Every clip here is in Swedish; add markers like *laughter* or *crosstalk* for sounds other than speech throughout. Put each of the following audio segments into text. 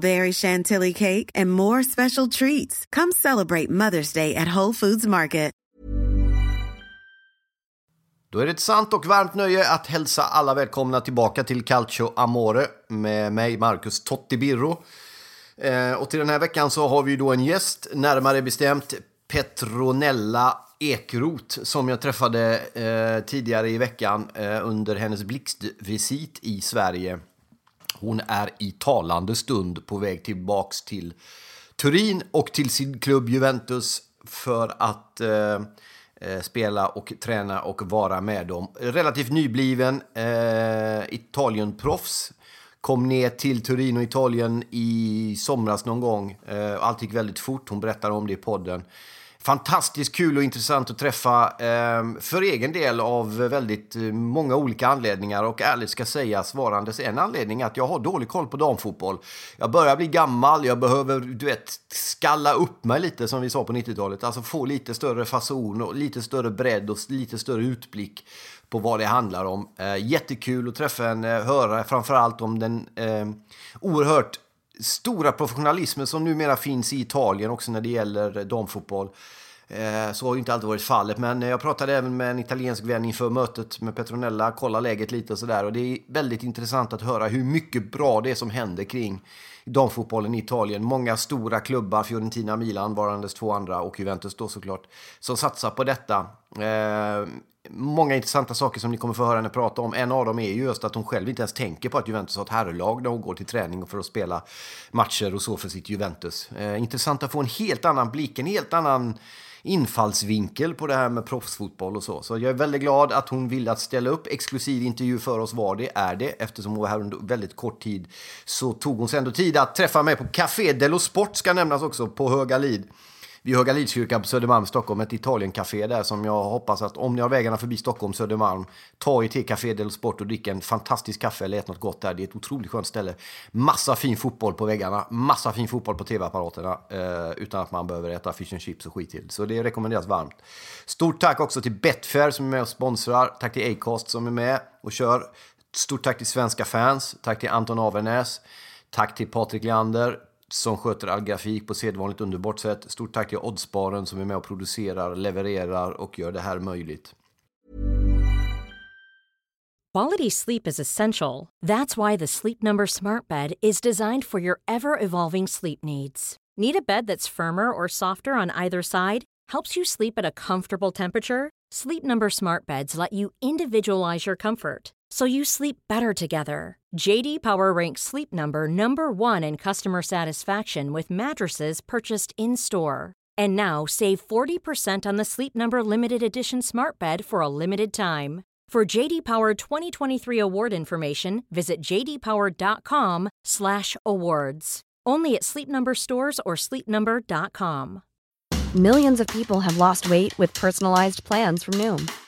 berry chantilly cake, and more special treats. Come celebrate Mother's Day at Whole Foods Market. Då är det ett sant och varmt nöje att hälsa alla välkomna tillbaka till Calcio Amore med mig, Marcus Totti Birro. Eh, och till den här veckan så har vi då en gäst, närmare bestämt Petronella Ekrot som jag träffade eh, tidigare i veckan eh, under hennes blixtvisit i Sverige. Hon är i talande stund på väg tillbaks till Turin och till sin klubb Juventus för att eh, eh spela och träna och vara med dem. Relativt nybliven eh, Italienproffs. Kom ner till Turin och Italien i somras någon gång. Eh, allt gick väldigt fort. Hon berättar om det i podden. Fantastiskt kul och intressant att träffa ehm, för egen del av väldigt eh, många olika anledningar och ärligt ska sägas varandes en anledning att jag har dålig koll på damfotboll. Jag börjar bli gammal, jag behöver du vet skalla upp mig lite som vi sa på 90-talet, alltså få lite större fason och lite större bredd och lite större utblick på vad det handlar om. Eh, jättekul att träffa en, eh, höra framförallt om den eh, oerhört stora professionalismen som numera finns i Italien också när det gäller damfotboll. Eh, så har ju inte alltid varit fallet, men eh, jag pratade även med en italiensk vän inför mötet med Petronella, kolla läget lite och sådär. Och det är väldigt intressant att höra hur mycket bra det är som händer kring damfotbollen i Italien. Många stora klubbar, Fiorentina, Milan varandes två andra och Juventus då såklart, som satsar på detta. Eh, Många intressanta saker som ni kommer få höra henne prata om. En av dem är ju just att hon själv inte ens tänker på att Juventus har ett herrlag när hon går till träning för att spela matcher och så för sitt Juventus. Eh, intressant att få en helt annan blick, en helt annan infallsvinkel på det här med proffsfotboll och så. Så jag är väldigt glad att hon ville att ställa upp. Exklusiv intervju för oss var det, är det. Eftersom hon var här under väldigt kort tid så tog hon sig ändå tid att träffa mig på Café Dello Sport, ska nämnas också, på Höga Lid vid Höga Lidskyrkan på Södermalm, Stockholm, ett Italiencafé där som jag hoppas att om ni har vägarna förbi Stockholm, Södermalm, ta er till Café del Sport och drick en fantastisk kaffe eller ät något gott där. Det är ett otroligt skönt ställe. Massa fin fotboll på väggarna, massa fin fotboll på tv-apparaterna eh, utan att man behöver äta fish and chips och skit till. Så det rekommenderas varmt. Stort tack också till Betfair som är med och sponsrar. Tack till Acast som är med och kör. Stort tack till svenska fans. Tack till Anton Avernäs. Tack till Patrik Leander som sköter all grafik på sedvanligt underbart sätt. Stort tack till Oddsbaren som är med och producerar, levererar och gör det här möjligt. Quality sleep is essential. That's why the Sleep Number smart bed is designed for your ever-evolving sleep needs. Need a bed that's firmer or softer on either side? Helps you sleep at a comfortable temperature? Sleep Number smart beds let you individualize your comfort so you sleep better together. JD Power ranks Sleep Number number 1 in customer satisfaction with mattresses purchased in-store. And now save 40% on the Sleep Number limited edition smart bed for a limited time. For JD Power 2023 award information, visit jdpower.com/awards. Only at Sleep Number stores or sleepnumber.com. Millions of people have lost weight with personalized plans from Noom,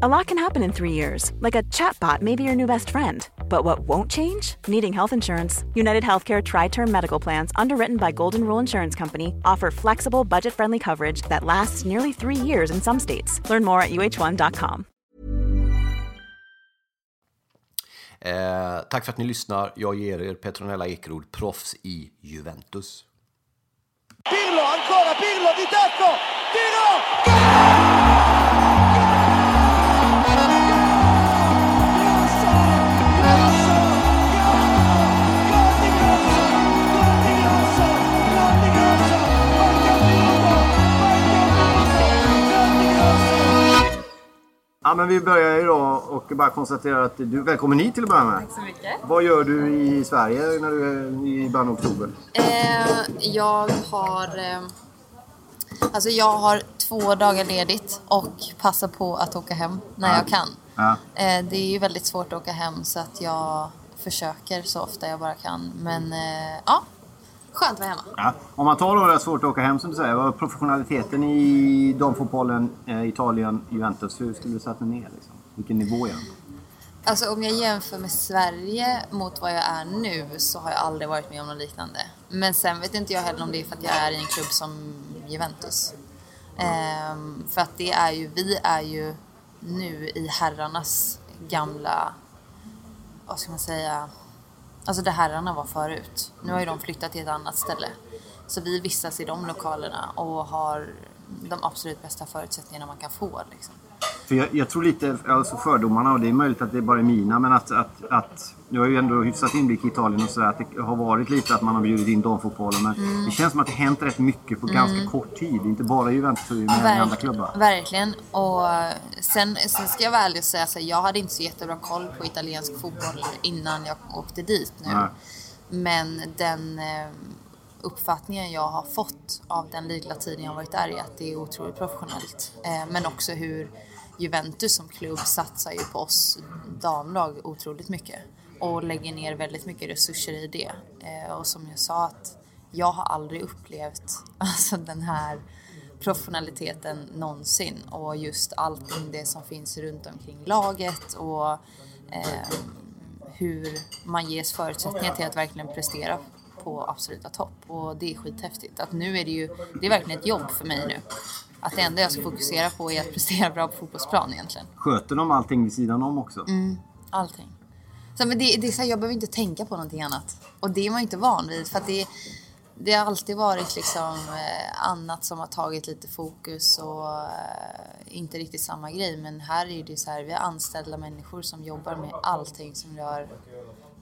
A lot can happen in three years, like a chatbot may be your new best friend. But what won't change? Needing health insurance. United Healthcare Tri Term Medical Plans, underwritten by Golden Rule Insurance Company, offer flexible, budget friendly coverage that lasts nearly three years in some states. Learn more at uh1.com. Eh, tack för att ni lyssnar. Jag ger er Petronella Ekerod, proffs i Juventus. Pirlo, ancora Pirlo di tacco, tiro, Ja, men vi börjar idag och bara konstatera att du välkommen hit till att börja med. Tack så mycket. Vad gör du i Sverige när du är i början av oktober? Eh, jag har... Eh, alltså jag har två dagar ledigt och passar på att åka hem när jag kan. Ja. Eh, det är ju väldigt svårt att åka hem så att jag försöker så ofta jag bara kan. Men eh, ja, skönt att vara hemma. Ja. Om man tar då det är svårt att åka hem som du säger. Vad professionaliteten i damfotbollen, eh, Italien, Juventus? Hur skulle du sätta ner? Liksom? Vilken nivå är den? Alltså om jag jämför med Sverige mot vad jag är nu så har jag aldrig varit med om något liknande. Men sen vet inte jag heller om det är för att jag är i en klubb som Juventus. Ehm, för att det är ju, vi är ju nu i herrarnas gamla, vad ska man säga, alltså där herrarna var förut. Nu har ju de flyttat till ett annat ställe. Så vi vistas i de lokalerna och har de absolut bästa förutsättningarna man kan få. Liksom. För jag, jag tror lite, alltså fördomarna, och det är möjligt att det bara är mina, men att, att, att du har ju ändå hyfsat inblick i Italien och sådär, att det har varit lite att man har bjudit in damfotbollen. Men Mm. det känns som att det hänt rätt mycket på ganska kort tid. Inte bara Juventus, men även i andra klubbar. Verkligen. Och sen, sen ska jag vara ärlig och säga att jag hade inte så jättebra koll på italiensk fotboll innan jag åkte dit nu. Nej. Men den eh, uppfattningen jag har fått av den lilla tiden jag har varit där är att det är otroligt professionellt. Eh, men också hur Juventus som klubb satsar ju på oss damlag otroligt mycket och lägger ner väldigt mycket resurser i det. Eh, och som jag sa att jag har aldrig upplevt *laughs* alltså, den här professionaliteten någonsin och just allting det som finns runt omkring laget och eh, hur man ges förutsättningar till att verkligen prestera på absoluta topp och det är skithäftigt. Att nu är det ju, det är verkligen ett jobb för mig nu. Att det enda jag ska fokusera på är att prestera bra på fotbollsplan egentligen. Sköter de allting vid sidan om också? Mm. Allting. Så, men det, det är så här, jag behöver inte tänka på någonting annat. Och det är man ju inte van vid. För att det, det har alltid varit liksom eh, annat som har tagit lite fokus och eh, inte riktigt samma grej. Men här är det så här, vi har anställda människor som jobbar med allting som rör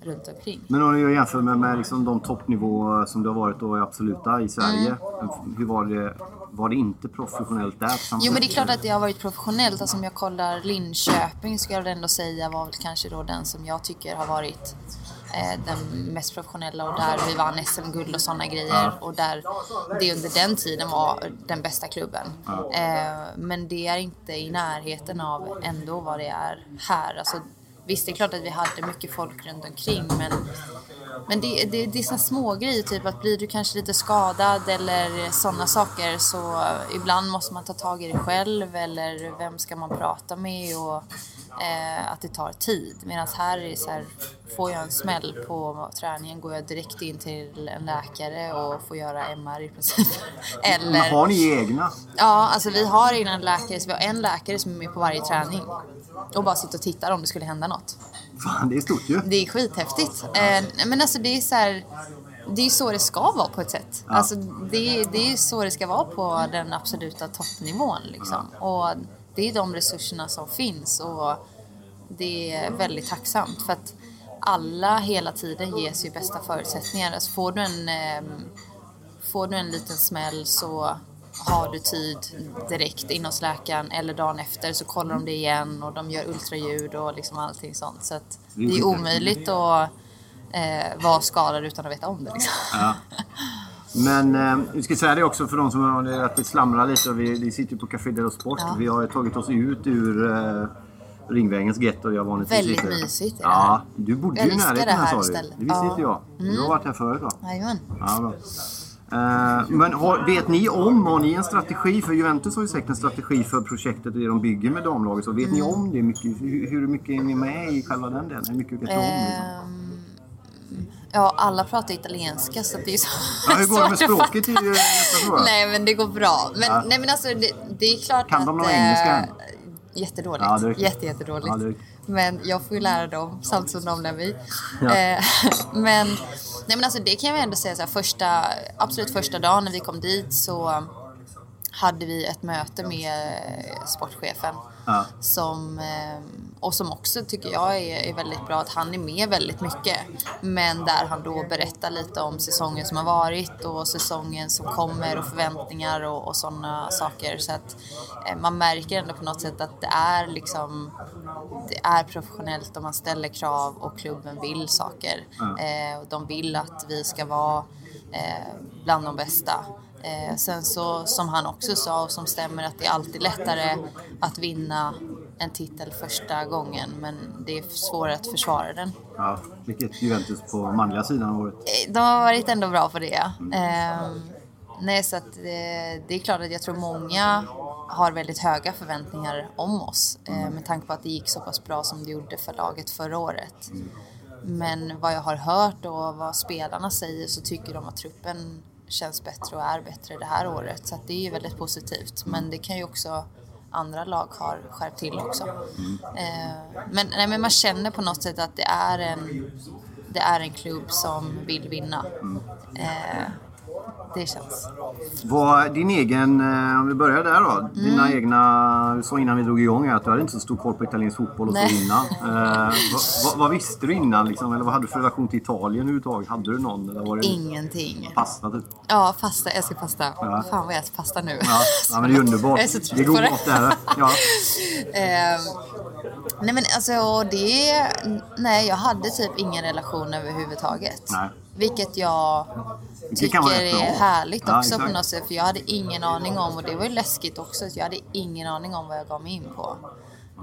runt omkring. Men om du jämför med, med liksom de toppnivåer som det har varit då i absoluta i Sverige. Hur var det, var det inte professionellt där? Jo men det är klart att det har varit professionellt. Alltså om jag kollar Linköping skulle jag ändå säga var väl kanske då den som jag tycker har varit den mest professionella och där vi vann SM-guld och sådana grejer. Och där det under den tiden var den bästa klubben. Eh, men det är inte i närheten av ändå vad det är här. Alltså, visst det är klart att vi hade mycket folk runt omkring men men det, det, det är såna små grejer typ att blir du kanske lite skadad eller sådana saker så ibland måste man ta tag i det själv eller vem ska man prata med och eh, att det tar tid. Medan här är det så här, får jag en smäll på träningen går jag direkt in till en läkare och får göra MR i princip. *laughs* Men eller, har ni egna? Ja, alltså vi har innan läkare, så vi har en läkare som är med på varje träning och bara sitter och tittar om det skulle hända något. Fan, det är stort ju. Det är skithäftigt. Eh, men alltså det är så här, det är ju så det ska vara på ett sätt. Alltså det, är- det är ju så det ska vara på den absoluta toppnivån liksom. Och det är de resurserna som finns och det är väldigt tacksamt för att alla hela tiden ges ju bästa förutsättningar. Alltså får du en, ehm, får du en liten smäll så har du tid direkt in hos läkaren eller dagen efter så kollar de det igen och de gör ultraljud och liksom allting sånt. Så Det är omöjligt att eh, vara skadad utan att veta om det. Liksom. Men eh, vi ska säga det också för de som har att det slamrar lite. Vi, vi sitter ju på Café Dello Sport. Ja. Vi har tagit oss ut ur eh, Ringvägens getto. Jag vanligtvis Väldigt sitter. mysigt är det Ja, här. du bodde Jag ju i närheten det här sa du. Det visste Ja. Mm. inte jag. Du har varit här förut va? Jajamän. Ja, bra. Eh, men har, vet ni om, har ni en strategi? För Juventus har ju säkert en strategi för projektet och det de bygger med damlaget. Så vet ni Mm. om det? Mycket, hur, hur mycket är ni med i själva den delen? Hur mycket vet ni om? Liksom? Ja, alla pratar italienska så det är så Ja, hur går det med *laughs* språket nästa fråga? Nej, men det går bra. Men, Ja. nej, men alltså, det, det är klart Kan att... de någon engelska än? Jättedåligt. Ja, det är. Jätte, jättedåligt. Ja, det är. Men jag får ju lära dem samtidigt som de lär mig. Ja. Eh, *laughs* men, nej men alltså det kan jag ändå säga så här, första, absolut första dagen när vi kom dit så hade vi ett möte med sportchefen. Ja. Som, eh, och som också tycker jag är, är väldigt bra att han är med väldigt mycket. Men där han då berättar lite om säsongen som har varit och säsongen som kommer och förväntningar och, och sådana saker. Så att eh, man märker ändå på något sätt att det är liksom det är professionellt och man ställer krav och klubben vill saker. Eh, och de vill att vi ska vara eh, bland de bästa. Eh, sen så som han också sa och som stämmer att det är alltid lättare att vinna en titel första gången men det är svårare att försvara den. Ja, vilket Juventus på manliga sidan har varit. Eh, De har varit ändå bra på det. Ehm, nej, så att, eh, det är klart att jag tror många har väldigt höga förväntningar om oss eh, med tanke på att det gick så pass bra som det gjorde för laget förra året. Men vad jag har hört och vad spelarna säger så tycker de att truppen känns bättre och är bättre det här året. Så att det är ju väldigt positivt. Men det kan ju också andra lag har skärpt till också. Eh, men, nej, men man känner på något sätt att det är en, det är en klubb som vill vinna. Eh, det känns. Vad, din egen, eh, om vi börjar där då. Mm. Dina egna, du sa innan vi drog igång att du hade inte så stor koll på italiensk fotboll och så Nej. innan. Eh, vad, vad, visste du innan liksom? Eller vad hade du för relation till Italien överhuvudtaget? Hade du någon? Eller var det Ingenting. pasta typ? Ja, pasta. Jag älskar pasta. Ja. Fan vad jag äter pasta nu. Ja, ja men det är underbart. *laughs* Jag är så trött det god på det. det här. Ja. Ehm, nej men alltså det... Nej, jag hade typ ingen relation överhuvudtaget. Nej. Vilket jag tycker är härligt Ja, också på exakt. något sätt. För jag hade ingen aning om, och det var ju läskigt också, så jag hade ingen aning om vad jag gav mig in på.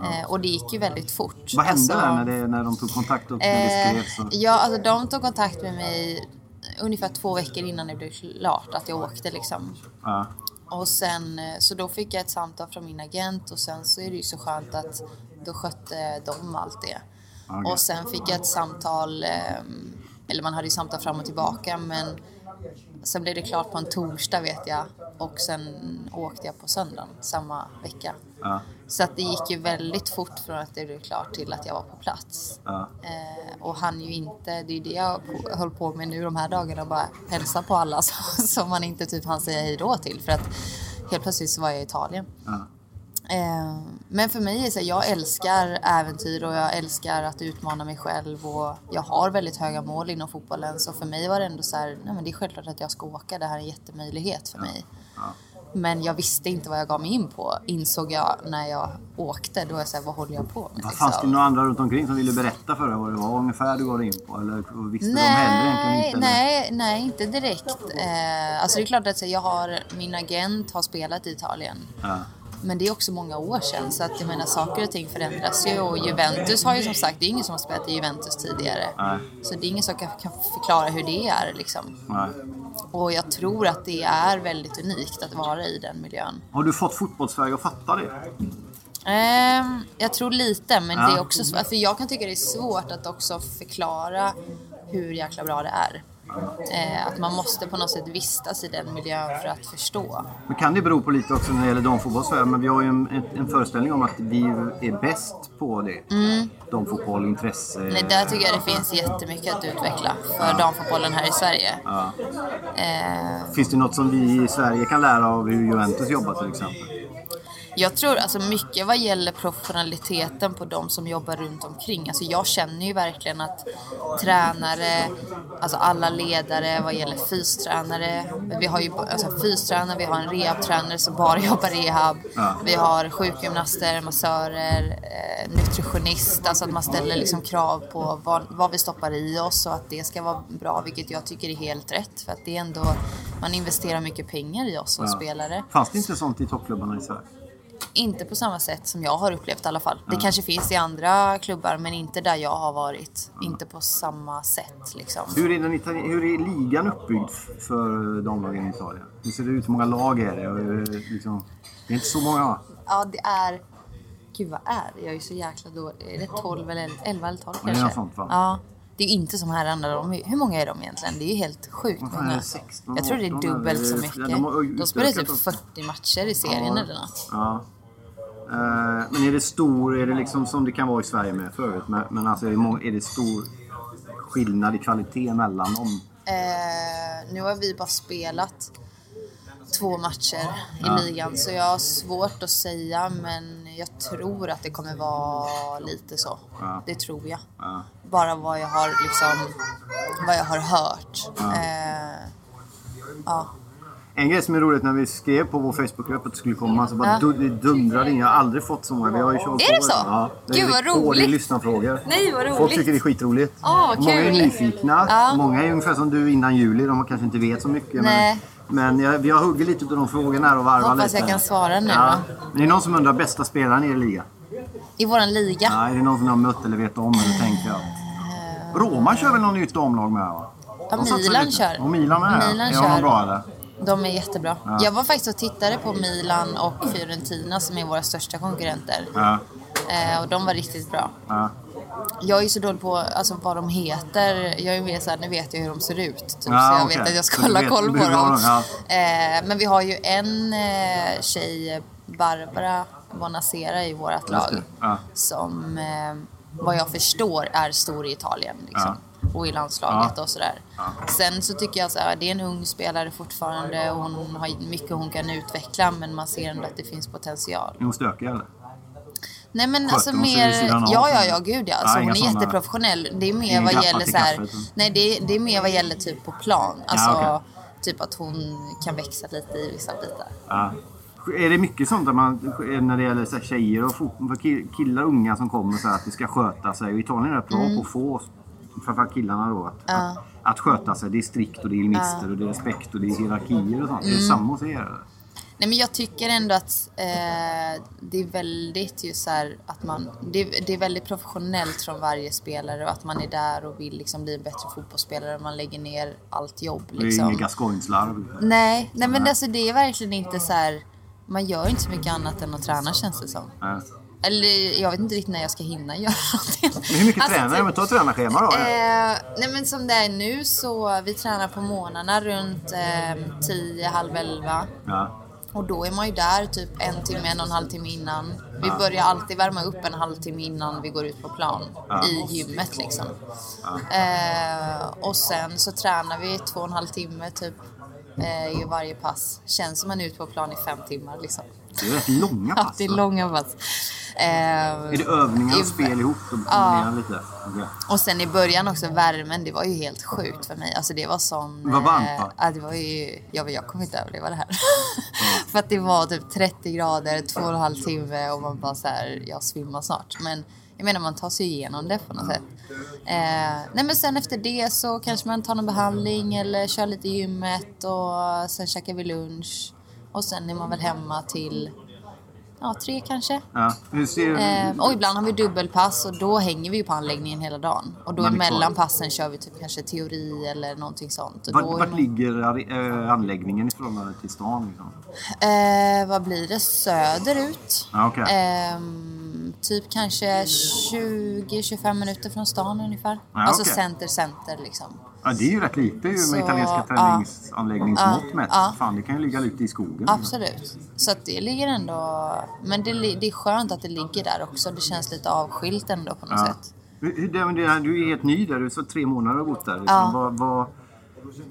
Eh, och det gick ju väldigt fort. Vad hände Alltså, där när, det, när de tog kontakt och när Eh, skrevs? ja, alltså de tog kontakt med mig ungefär två veckor innan det blev klart att jag åkte liksom. Ja. Och sen, eh, så då fick jag ett samtal från min agent och sen så är det ju så skönt att då skötte de allt det. Okej. Och sen fick jag ett samtal, eh, eller man hade ju samtal fram och tillbaka men sen blev det klart på en torsdag vet jag och sen åkte jag på söndagen samma vecka. Ja. Så att det gick ju väldigt fort från att det blev klart till att jag var på plats. Ja. Eh, och han ju inte, det är ju det jag på- höll på med nu de här dagarna, bara hälsa på alla *laughs* som, man inte typ hann säga hej då till. För att helt plötsligt så var jag i Italien. Ja. Eh, men för mig är det så jag älskar äventyr och jag älskar att utmana mig själv och jag har väldigt höga mål inom fotbollen. Så för mig var det ändå så här, nej men det är självklart att jag ska åka, det här är en jättemöjlighet för mig. Men jag visste inte vad jag gav mig in på, insåg jag när jag åkte. Då är jag så här, vad håller jag på med? Fanns det liksom? några andra runt omkring som ville berätta för dig vad det var ungefär du gav dig in på? Eller visste de heller egentligen Nej, inte? eller? nej, nej, inte direkt. Eh, alltså det är klart att så, jag har, min agent har spelat i Italien. Ja. Men det är också många år sedan så att jag menar saker och ting förändras ju och Juventus har ju som sagt, det är ingen som har spelat i Juventus tidigare. Nej. Så det är ingen som kan, kan förklara hur det är liksom. Nej. Och jag tror att det är väldigt unikt att vara i den miljön. Har du fått fotbollssverige att fatta det? Ehm, jag tror lite, men Ja. det är också svårt. För jag kan tycka det är svårt att också förklara hur jäkla bra det är. Eh, att man måste på något sätt vistas i den miljön för att förstå. Men kan det bero på lite också när det gäller damfotboll men vi har ju en, en, föreställning om att vi är bäst på det. Damfotboll, intresse. Mm. Nej, där tycker jag det finns jättemycket att utveckla för damfotbollen här i Sverige. Ja. Eh, Finns det något som vi i Sverige kan lära av hur Juventus jobbar till exempel? Jag tror alltså mycket vad gäller professionaliteten på de som jobbar runt omkring. Alltså jag känner ju verkligen att tränare, alltså alla ledare vad gäller fystränare. Vi har ju alltså fystränare, vi har en rehabtränare som bara *laughs* jobbar rehab. Ja. Vi har sjukgymnaster, massörer, eh, nutritionist. Alltså att man ställer liksom krav på vad, vad vi stoppar i oss och att det ska vara bra. Vilket jag tycker är helt rätt. För att det är ändå, man investerar mycket pengar i oss som Ja. spelare. Fanns det inte sånt i toppklubbarna i Sverige? Inte på samma sätt som jag har upplevt i alla fall. Det Ja. kanske finns i andra klubbar men inte där jag har varit. Inte på samma sätt liksom. Hur är, den, Itali- hur är ligan uppbyggd för damlagen i Italien? Hur ser det ut? Hur många lag är det? Och, eh, Liksom, det är inte så många? Ja, det är... Gud vad är det? Jag är ju så jäkla dålig. Är det 12 eller 11 eller 12 Ja, det är kanske? något sånt, va? Ja. Det är ju inte som herrarna. De, är- hur många är de egentligen? Det är ju helt sjukt Vad fan är många. det, 16, Jag tror det är 18 dubbelt så mycket. De har ju de spelar utökat typ också. 40 matcher i serien eller något. Ja. Eh, men är det stor, är det liksom som det kan vara i Sverige med förut? Men, alltså är det, är det stor skillnad i kvalitet mellan dem? Eh, nu har vi bara spelat två matcher i Ja. ligan så jag har svårt att säga men jag tror att det kommer vara lite så. Ja. Det tror jag. Ja. Bara vad jag har liksom vad jag har hört. Eh, ja. En grej som är roligt när vi skrev på vår Facebookgrupp att det skulle komma så bara Ja. det dundrade in. Jag har aldrig fått så många. Vi har ju kört Är det så? Ja, det Gud, vad roligt. lyssnarfrågor. Nej, vad roligt. Folk tycker det är skitroligt. Åh, vad Många är kul. nyfikna. Ja. Många är ungefär som du innan juli. De kanske inte vet så mycket. Nej. Men, men jag, vi har huggit lite på de frågorna här och varvat Hoppas lite. jag kan svara nu Ja. Men är det någon som undrar bästa spelaren i er liga? I våran liga. Ja, är det någon som ni har mött eller vet om? Eller tänker jag? Roma kör väl något nytt damlag med? Va? Ja, De Milan kör. Och Milan med? Milan är de kör. bra eller? De är jättebra. Ja. Jag var faktiskt och tittade på Milan och Fiorentina som är våra största konkurrenter. Ja. Eh, och de var riktigt bra. Ja. Jag är så dålig på alltså, vad de heter. Jag är mer såhär, nu vet jag hur de ser ut. Typ, så jag okej. vet att jag ska hålla koll på dem. Eh, men vi har ju en eh, tjej, Barbara Bonacera i vårt lag. Som eh, vad jag förstår är stor i Italien. Liksom. Och i landslaget Ja. och sådär. Sen så tycker jag att det är en ung spelare fortfarande. Hon har mycket hon kan utveckla men man ser ändå att det finns potential. Är hon stökig eller? Nej men Sköter alltså mer, ja ja ja gud ja. Alltså, Ja, hon är såna- jätteprofessionell. Det är mer vad gäller så här, nej det, är- det är mer vad gäller typ på plan. Alltså okej. typ att hon kan växa lite i vissa bitar. Ja. Är det mycket sånt där man, när det gäller så här tjejer och fot- för ki- killar unga som kommer så här att det ska sköta sig? Och Italien är rätt bra Mm. på att få, framförallt killarna då, att, Ja. att, att sköta sig. Det är strikt och det är ilmister och det är respekt och det är hierarkier och sånt. Är det Mm. samma hos er? Nej men jag tycker ändå att eh, det är väldigt ju så att man, det, det är väldigt professionellt från varje spelare och att man är där och vill liksom bli en bättre fotbollsspelare. Man lägger ner allt jobb Det är liksom. inget Gascoigne-slarv. Nej, nej men alltså det är verkligen inte så här. Man gör inte så mycket annat än att träna känns det som. Ja. Eller jag vet inte riktigt när jag ska hinna göra *laughs* någonting. Men hur mycket Alltså, tränar du? Men ta tränarschema då. Eh, nej men som det är nu så vi tränar på morgnarna runt eh, 10, halv 11. Ja. Och då är man ju där typ en timme, en och en halv timme innan. Vi börjar alltid värma upp en halvtimme innan vi går ut på plan Ja. i gymmet liksom. Eh, och sen så tränar vi två och en halv timme typ eh, i varje pass. Känns som man är ute på plan i fem timmar liksom. Det är rätt långa Ja, pass. det är långa pass. Eh, Är det övningar och spel ihop? Då Ja. lite? Okej. Och sen i början också värmen, det var ju helt sjukt för mig. Alltså det var sån... Det var varmt, eh, va? Ja, det var ju... Jag, jag kommer inte överleva det här. *laughs* för att det var typ 30 grader, två och en halv timme och man bara så här, jag svimmar snart. Men jag menar man tar sig igenom det på något sätt. Eh, nej men sen efter det så kanske man tar någon behandling eller kör lite i gymmet och sen käkar vi lunch. Och sen är man väl hemma till, ja tre kanske. Ja. Ser Eh, och ibland har vi dubbelpass och då hänger vi ju på anläggningen hela dagen. Och då emellan passen kör vi typ kanske teori eller någonting sånt. Och Vart, vart man- ligger eh, anläggningen i förhållande till stan? Liksom? Eh, vad blir det? Söderut. Ja, okej. Ehm, typ kanske 20-25 minuter från stan ungefär. Ja, alltså okej. center, center liksom. Ja, det är ju rätt lite ju med italienska träningsanläggningsmått Ja, mätt. ja. Fan, det kan ju ligga lite i skogen. Absolut. Så att det ligger ändå... Men det, det är skönt att det ligger där också. Det känns lite avskilt ändå på något Ja. sätt. Hur- hur- Du är helt ny där, du så tre månader har bott där. Liksom. Ja. Vad, vad,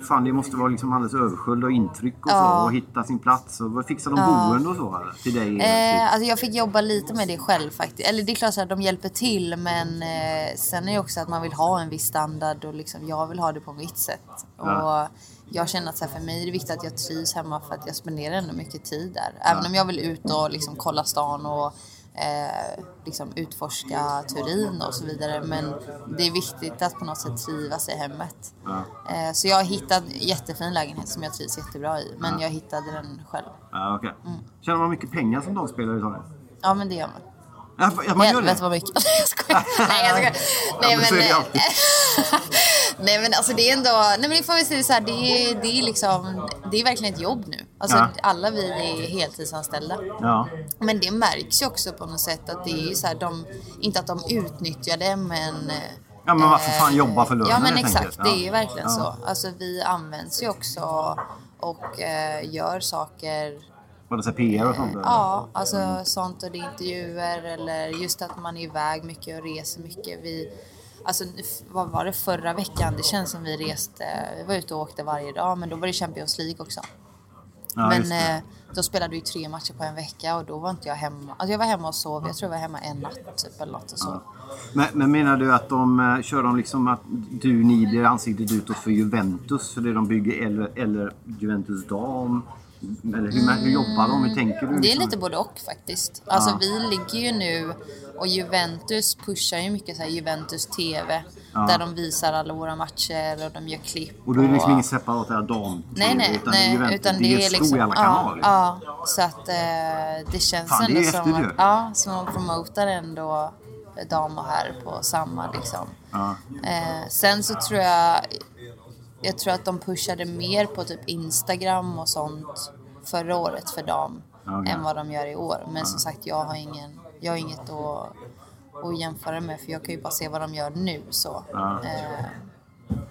fan, det måste vara liksom alldeles översköljd och intryck och så. Ja. Och hitta sin plats. Och vad fixar de Ja. boende och så? Eller? Till dig? Eh, alltså jag fick jobba lite med det själv faktiskt. Eller det är klart att de hjälper till men eh, sen är det också att man vill ha en viss standard och liksom, jag vill ha det på mitt sätt. Ja. Och jag känner att så här, för mig är det viktigt att jag trivs hemma för att jag spenderar ändå mycket tid där. Även om jag vill ut och liksom kolla stan och eh, liksom utforska Turin och så vidare. Men det är viktigt att på något sätt trivas i hemmet. Ja. Eh, så jag har hittat en jättefin lägenhet som jag trivs jättebra i. Men Ja. jag hittade den själv. Ja, okej. Mm. Tjänar man mycket pengar som damspelare i Italien? Ja men det gör man. Ja, ja, man gör Helvete det? vad mycket. Jag skojar. Nej jag skojar. *laughs* Nej Ja, men det men, alltid. *laughs* nej men alltså det är ändå, nej men det får vi säga så här, det är, det är liksom, det är verkligen ett jobb nu. Alltså Ja. alla vi är heltidsanställda. Ja. Men det märks ju också på något sätt att det är så här, de, inte att de utnyttjar det men Ja, men varför fan eh, jobba för lönen, Ja men exakt, enkelt. det Ja. är verkligen Ja. så. Alltså vi används ju också och eh, gör saker Både så PR och sånt? eller? Ja, alltså sånt och det är intervjuer eller just att man är iväg mycket och reser mycket. Vi, alltså, vad var det förra veckan? Det känns som vi reste, vi var ute och åkte varje dag men då var det Champions League också. Ja, men eh, då spelade vi tre matcher på en vecka och då var inte jag hemma. Alltså jag var hemma och sov, jag tror jag var hemma en natt typ eller något och så. Men, men menar du att de eh, kör de liksom att du, ni blir ansiktet utåt för Juventus för det de bygger eller, eller Juventus dam? Eller hur, hur jobbar de? Hur tänker du? Det är liksom? lite både och faktiskt. Alltså Ja. vi ligger ju nu och Juventus pushar ju mycket så här Juventus TV. Ja. Där de visar alla våra matcher och de gör klipp. Och då är det liksom ingen separat där dam Nej, nej, utan nej, det är Juventus. utan det det är liksom... i alla ja, kanaler. ja, så att eh, det känns Fan, det ändå häftigt som att, ja, som att promotar ändå dam och herr på samma liksom. Ja. Eh, sen så tror jag, jag tror att de pushade mer på typ Instagram och sånt förra året för dam Okej. än vad de gör i år. Men som sagt, jag har, ingen, jag har inget att, att jämföra med för jag kan ju bara se vad de gör nu. Så. Eh,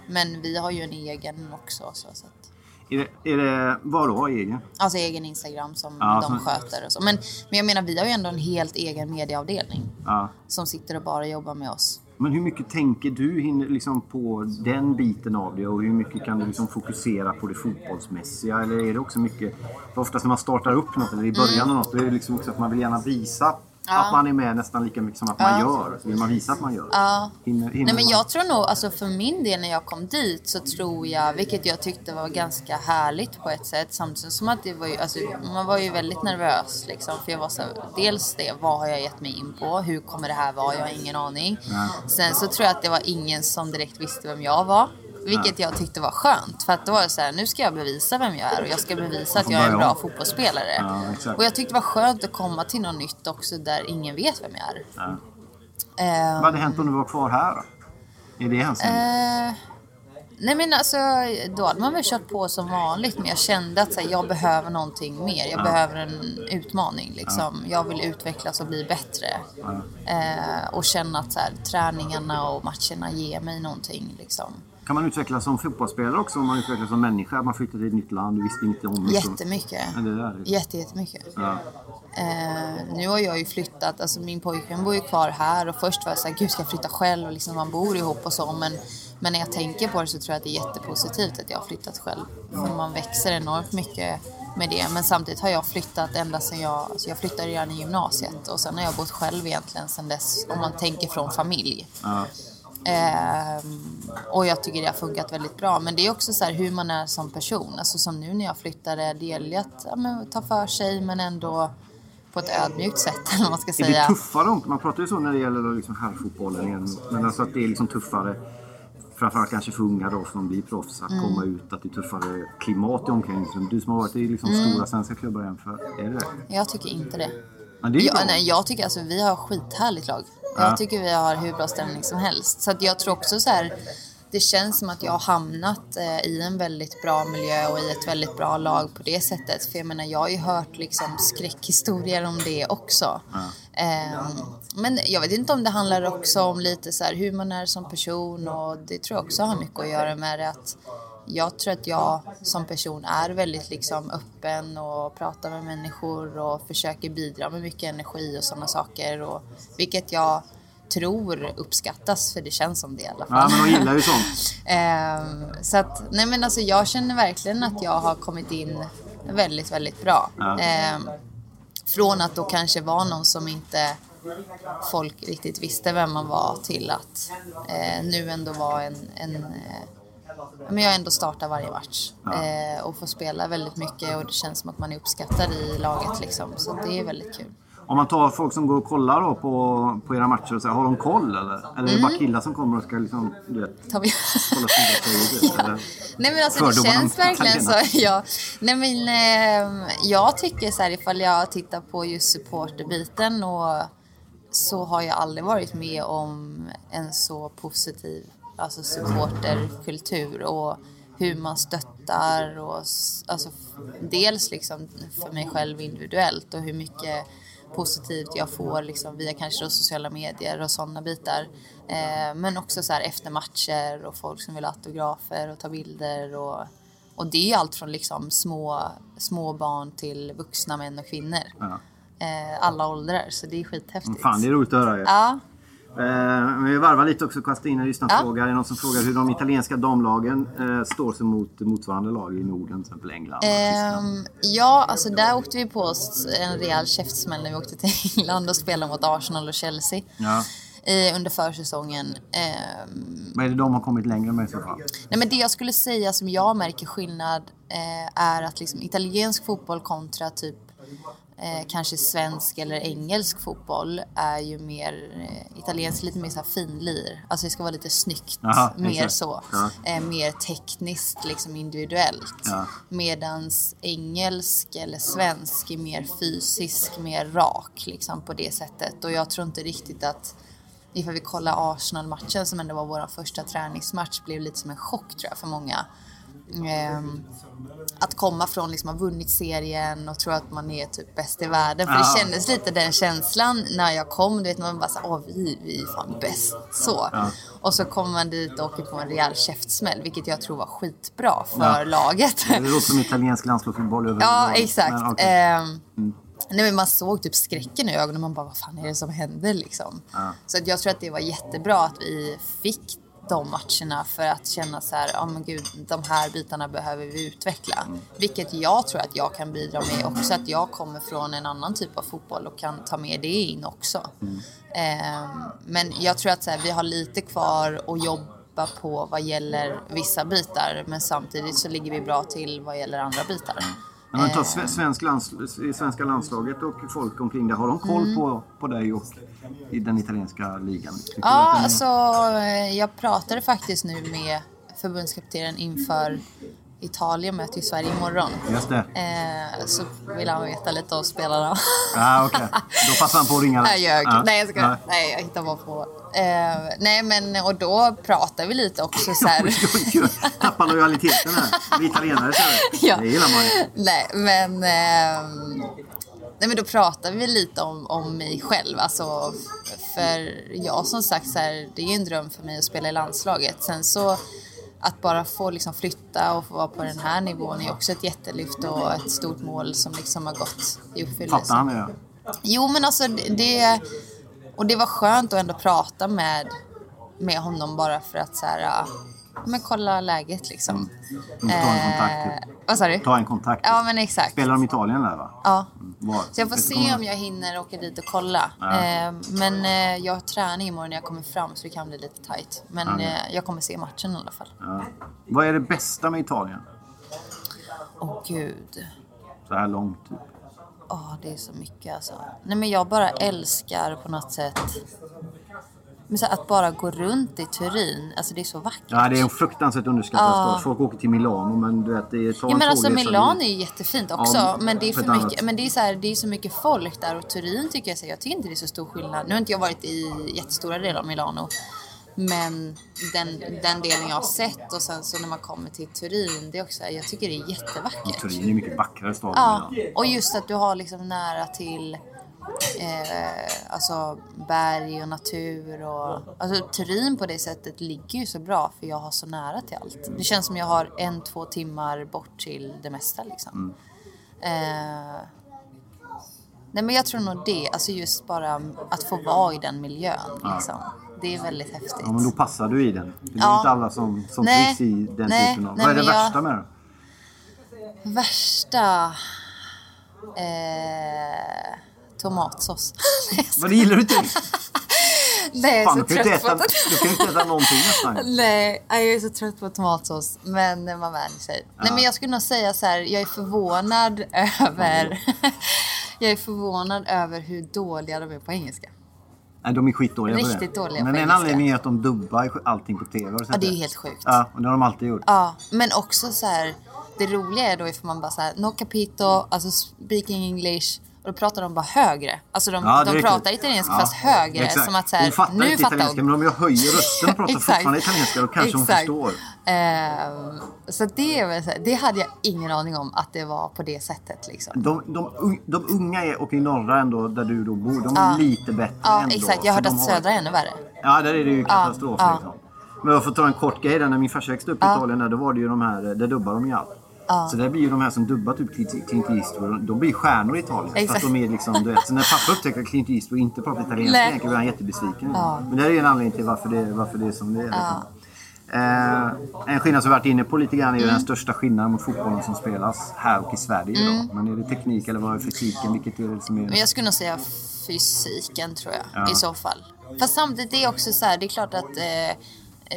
men vi har ju en egen också. Så, så att, Är, det, är det vad då egen? alltså egen Instagram som Ja, de som- sköter. Och så. Men, men jag menar, vi har ju ändå en helt egen medieavdelning Ja. som sitter och bara jobbar med oss. Men hur mycket tänker du liksom på den biten av det och hur mycket kan du liksom fokusera på det fotbollsmässiga? Eller är det också mycket... Oftast när man startar upp något eller i början av något, då är det liksom också att man vill gärna visa Mm. Ja. att man är med nästan lika mycket som att man Ja. gör. Så vill man visa att man gör. Ja. Hinner, hinner Nej men man- jag tror nog, alltså för min del när jag kom dit så tror jag, vilket jag tyckte var ganska härligt på ett sätt samtidigt som att det var ju, alltså man var ju väldigt nervös liksom för jag var så, dels det, vad har jag gett mig in på, hur kommer det här vara, jag har ingen aning. Sen så tror jag att det var ingen som direkt visste vem jag var. Vilket jag tyckte var skönt för att då var det så här, nu ska jag bevisa vem jag är och jag ska bevisa att jag är en bra fotbollsspelare. Ja, och jag tyckte det var skönt att komma till något nytt också där ingen vet vem jag är. Ja. Ehm, Vad hade hänt om du var kvar här då? I det hänseendet? Eh, nej men alltså, då hade man väl kört på som vanligt. Men jag kände att så här, jag behöver någonting mer. Jag behöver en utmaning. Liksom. Jag vill utvecklas och bli bättre. Eh, och känna att så här, träningarna och matcherna ger mig någonting. Liksom. Kan man utvecklas som fotbollsspelare också om man utvecklas som människa? Man flyttar till ett nytt land, du visste inte om det. Jättemycket. Ja, det där är... Jätte, jättemycket. Ja. Eh, nu har jag ju flyttat, alltså min pojkvän bor ju kvar här och först var jag såhär, gud ska jag flytta själv och liksom man bor ihop och så men, men när jag tänker på det så tror jag att det är jättepositivt att jag har flyttat själv. För man växer enormt mycket med det men samtidigt har jag flyttat ända sedan jag, alltså jag flyttade redan i gymnasiet och sen har jag bott själv egentligen sedan dess om man tänker från familj. Ja. Ehm, och jag tycker det har funkat väldigt bra. Men det är också så hur man är som person. Alltså som nu när jag flyttade, det gäller att ja, men, ta för sig men ändå på ett ödmjukt sätt *laughs* eller vad man ska Är det säga. tuffare? om- Man pratar ju så när det gäller liksom herrfotbollen igen. Men alltså att det är liksom tuffare. Framförallt kanske för unga då som blir proffs att Mm. komma ut. Att det är tuffare klimat i omklädningsrummet. Du som har varit i liksom Mm. stora svenska klubbar jämför. Är det det? Jag tycker inte det. Ja, det är jag, nej, jag tycker alltså vi har skithärligt lag. Ja. Jag tycker vi har hur bra stämning som helst. Så att jag tror också så här, det känns som att jag har hamnat eh, i en väldigt bra miljö och i ett väldigt bra lag på det sättet. För jag menar, jag har ju hört liksom skräckhistorier om det också. Ehm, men jag vet inte om det handlar också om lite så här hur man är som person och det tror jag också har mycket att göra med det att jag tror att jag som person är väldigt liksom öppen och pratar med människor och försöker bidra med mycket energi och sådana saker. Och, vilket jag tror uppskattas, för det känns som det i alla fall. Ja, men de gillar ju sånt. *laughs* Ehm, så att, nej men alltså jag känner verkligen att jag har kommit in väldigt, väldigt bra. Ja. Ehm, från att då kanske vara någon som inte folk riktigt visste vem man var till att eh, nu ändå vara en, en eh, men jag ändå startar varje match eh, och får spela väldigt mycket och det känns som att man är uppskattad i laget liksom. Så det är väldigt kul. Om man tar folk som går och kollar då på, på era matcher och så här, har de koll eller? Eller är det bara killar som kommer och ska liksom, du vet, Mm. Kolla sina typ, *laughs* eller? Nej men alltså det känns verkligen så. *laughs* Ja. Nej men eh, jag tycker så här ifall jag tittar på just supporterbiten och så har jag aldrig varit med om en så positiv alltså supporterkultur och hur man stöttar och alltså dels liksom för mig själv individuellt och hur mycket positivt jag får liksom via kanske sociala medier och sådana bitar. Eh, men också så här efter matcher och folk som vill ha autografer och ta bilder och, och det är allt från liksom små, små barn till vuxna män och kvinnor. Ja. Eh, alla åldrar, så det är skithäftigt. Fan, det är roligt att höra ju. Ja, Eh, men vi varvar lite också, kasta in en lyssnarfråga. Ja. Är det någon som frågar hur de italienska damlagen eh, står sig mot motsvarande lag i Norden, till exempel England och? Ehm, ja, alltså där åkte vi på oss en rejäl käftsmäll när vi åkte till *laughs* England och spelade mot Arsenal och Chelsea Ja. i, under försäsongen. Ehm, Vad är det de har kommit längre med i så fall? nej, men det jag skulle säga som jag märker skillnad eh, är att liksom italiensk fotboll kontra typ eh, kanske svensk eller engelsk fotboll är ju mer, eh, italiensk lite mer så här finlir. Alltså det ska vara lite snyggt, Aha, mer exakt. så. Ja. Eh, mer tekniskt, liksom individuellt. Ja. Medans engelsk eller svensk är mer fysisk, mer rak liksom på det sättet. Och jag tror inte riktigt att ifall vi kollar Arsenal-matchen som ändå var vår första träningsmatch blev lite som en chock tror jag för många. Ehm, att komma från liksom ha vunnit serien och tro att man är typ bäst i världen. För Ja. det kändes lite den känslan när jag kom. Du vet man bara såhär, åh vi, vi är fan bäst. Så. Och så kommer man dit och åker på en rejäl käftsmäll. Vilket jag tror var skitbra för Ja. laget. Det låter som italiensk landslagsfotboll Ja, överlag. exakt. Men. Ehm, Mm. Nej, men man såg typ skräcken i ögonen. Man bara, vad fan är det som händer liksom? Ja. Så att jag tror att det var jättebra att vi fick de matcherna för att känna så här, ja men gud, de här bitarna behöver vi utveckla. Vilket jag tror att jag kan bidra med också, att jag kommer från en annan typ av fotboll och kan ta med det in också. Ehm, men jag tror att så här, vi har lite kvar att jobba på vad gäller vissa bitar, men samtidigt så ligger vi bra till vad gäller andra bitar. Men om vi tar Eh. sve- svensk lands, svenska landslaget och folk omkring det. Har de koll Mm. på, på dig och i den italienska ligan? Tycker Ja, är- alltså eh, jag pratade faktiskt nu med förbundskaptenen inför Italien möter ju Sverige imorgon. Just det. Eh, så vill han veta lite om spelarna. Ja, okej. Då passar han på att ringa. *laughs* Jag ljög. Ja. Nej, jag ska, Ja. nej, jag hittar bara på. Eh, nej, men och då pratar vi lite också så här. Oj, oj, oj. Tappa lojaliteten här. Vi italienare det. *laughs* Ja. Det gillar man ju. Nej, men, ehm, nej, men då pratar vi lite om, om mig själv. Alltså, för jag som sagt, så här, det är en dröm för mig att spela i landslaget. Sen så att bara få liksom flytta och få vara på den här nivån är också ett jättelyft och ett stort mål som liksom har gått i uppfyllelse. Fattar han det? Jo, men alltså det... Och det var skönt att ändå prata med, med honom bara för att så här... Men kolla läget liksom. Mm, ta en kontakt, Eh, vad sa du? Ta en kontakt. Ja, men exakt. Spelar de i Italien där va? Ja. Var? Så jag får se om jag hinner åka dit och kolla. Ja. Eh, men eh, jag tränar imorgon när jag kommer fram så det kan bli lite tight. Men Ja. jag kommer se matchen i alla fall. Ja. Vad är det bästa med Italien? Åh gud. Så här långt. Typ. Åh, det är så mycket alltså. Nej men jag bara älskar på något sätt. Men så att bara gå runt i Turin, alltså det är så vackert. Ja, det är en fruktansvärt underskattad Ja. stad. Folk åker till Milano men du vet, det tar Ja en men alltså Milano är ju jättefint också. Ja, men det är för mycket, annat. men det är så här, det är så mycket folk där och Turin tycker jag så här, jag tycker inte det är så stor skillnad. Nu har inte jag varit i jättestora delar av Milano. Men den, den delen jag har sett och sen så när man kommer till Turin, det är också, jag tycker det är jättevackert. Turin är mycket vackrare stad Ja, och just att du har liksom nära till eh, alltså berg och natur och alltså Turin på det sättet ligger ju så bra för jag har så nära till allt. Det känns som jag har en, två timmar bort till det mesta liksom. Eh, nej men jag tror nog det, alltså just bara att få vara i den miljön liksom. Det är väldigt häftigt. Ja, men då passar du i den. Det är Ja. inte alla som, som Nej. trivs i den Nej, typen av... nej, Vad är det men jag- värsta med det? Värsta... Eh, tomatsås. *laughs* Vad det gillar du inte? Nej, jag är så trött på du kan ju inte äta någonting nästan. *laughs* Nej, jag är så trött på tomatsås. Men man vänjer sig. Nej, men jag skulle nog säga så här, jag är förvånad *laughs* över... jag är förvånad över hur dåliga de är på engelska. Nej, de är skitdåliga på det. Riktigt dåliga Men på en engelska. anledning är att de dubbar allting på TV. Ja, det är helt sjukt. Ja, och det har de alltid gjort. Ja, men också så här, det roliga är då ifall man bara så här, no capito, alltså speaking English. Och då pratar de bara högre. Alltså de, Ja, de pratar italienska Ja, fast högre. exakt. Som att så här, hon fattar nu inte fattar italienska, hon. men om jag höjer rösten och pratar *laughs* fortfarande italienska då kanske hon Exakt. förstår. Ehm, så det, det hade jag ingen aning om att det var på det sättet. Liksom. De, de, de unga är, och i norra ändå, där du då bor, de är Ja. lite bättre Ja, exakt. Jag har hört att har- södra är ännu värre. Ja, där är det ju katastrof liksom. Men jag får ta en kort grej där. När min farsa växte upp i. Italien där, då var det ju de här, där dubbar de ju allt. Så där blir ju de här som dubbar typ Clint Eastwood, de blir stjärnor i Italien. För att Exakt. de är liksom, du vet, så när pappa upptäcker att Clint Eastwood inte pratar italienska blir han jättebesviken. Ja. Men det är en anledning till varför det, varför det är som det är. Liksom. Eh, en skillnad som vi varit inne på lite grann är ju Mm. den största skillnaden mot fotbollen som spelas här och i Sverige idag. Men är det teknik eller vad är fysiken? Vilket är det som är... Men jag skulle nog säga fysiken tror jag Ja. i så fall. Fast samtidigt är det också så här, det är klart att eh,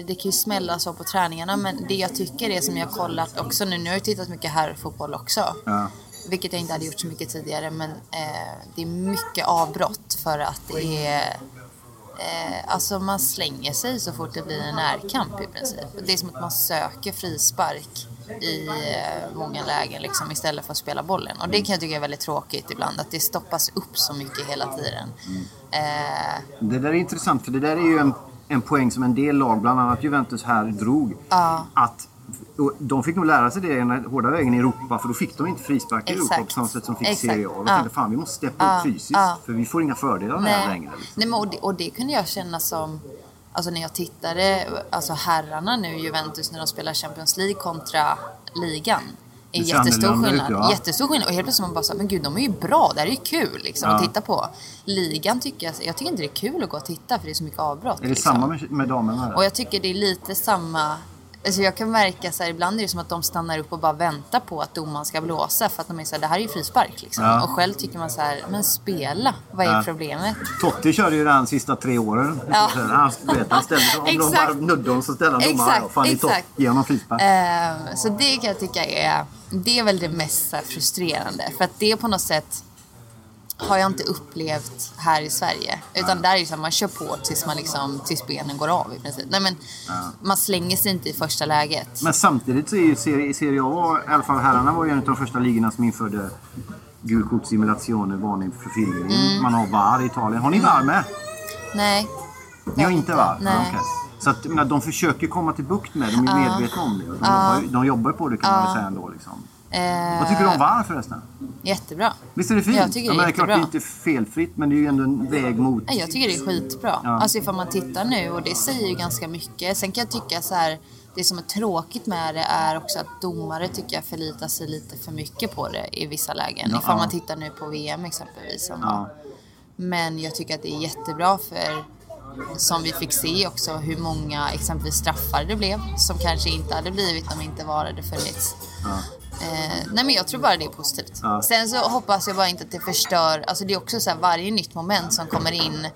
det kan ju smälla så på träningarna men det jag tycker är som jag kollat också nu, nu har jag tittat mycket här fotboll också. Ja. Vilket jag inte hade gjort så mycket tidigare men eh, det är mycket avbrott för att det är Eh, alltså man slänger sig så fort det blir en närkamp i princip. Det är som att man söker frispark i eh, många lägen liksom, istället för att spela bollen. Och det kan jag tycka är väldigt tråkigt ibland, att det stoppas upp så mycket hela tiden. Eh, Det där är intressant för det där är ju en, en poäng som en del lag, bland annat Juventus här, drog. Ja. Att och de fick nog lära sig det den hårda vägen i Europa för då fick de inte frispark i Europa på samma sätt som fick Exakt. Serie A. De Ja. tänkte fan vi måste steppa Ja. upp fysiskt Ja. för vi får inga fördelar här nej. längre. Liksom. nej men och, det, och det kunde jag känna som, alltså när jag tittade, alltså herrarna nu, Juventus när de spelar Champions League kontra ligan. Ser jättestor ut, skillnad. ja. Jättestor skillnad. Och helt plötsligt man bara så, men gud de är ju bra, det här är ju kul liksom Ja. att titta på. Ligan tycker jag, jag tycker inte det är kul att gå och titta för det är så mycket avbrott. Är det liksom. samma med, med damerna? Och jag tycker det är lite samma Alltså jag kan märka så här, ibland är det som att de stannar upp och bara väntar på att domaren ska blåsa för att de är så här, det här är ju frispark liksom. Ja. Och själv tycker man så här, men spela, vad är Ja. problemet? Totti körde ju den sista tre åren. Ja. Han, vet, han ställde, om de bara nuddade honom så ställde han domaren. Fan, är exakt. Ge honom frispark. Ehm, så det kan jag tycka är, det är väl det mest frustrerande. För att det på något sätt har jag inte upplevt här i Sverige. Utan där är det så här, man kör på tills, man liksom, tills benen går av i princip. Nej, men Man slänger sig inte i första läget. Men samtidigt så är ju Serie, i Serie A, i alla fall herrarna var ju en av de första ligorna som införde gult kort simulationer, varning för filmning. Mm. Man har VAR i Italien. Har ni VAR med? Nej. Ni har inte VAR? Nej. Ja, okej. Så att, menar, de försöker komma till bukt med det. De är medvetna om det. De, Ja. jobbar, de jobbar på det kan man Ja. väl säga ändå. Liksom. Eh, Vad tycker du om VAR förresten? Jättebra. Visst är det fint? Jag tycker det är men det är klart det är inte felfritt men det är ju ändå en väg mot... Nej, Jag tycker det är skitbra. Ja. Alltså ifall man tittar nu och det säger ju ganska mycket. Sen kan jag tycka så här, det som är tråkigt med det är också att domare tycker jag förlitar sig lite för mycket på det i vissa lägen. Ja. Ifall man tittar nu på VM exempelvis. Ja. Men jag tycker att det är jättebra för som vi fick se också hur många exempelvis straffar det blev som kanske inte hade blivit om inte VAR hade funnits. Eh, nej men jag tror bara det är positivt. Ja. Sen så hoppas jag bara inte att det förstör, alltså det är också så här varje nytt moment som kommer in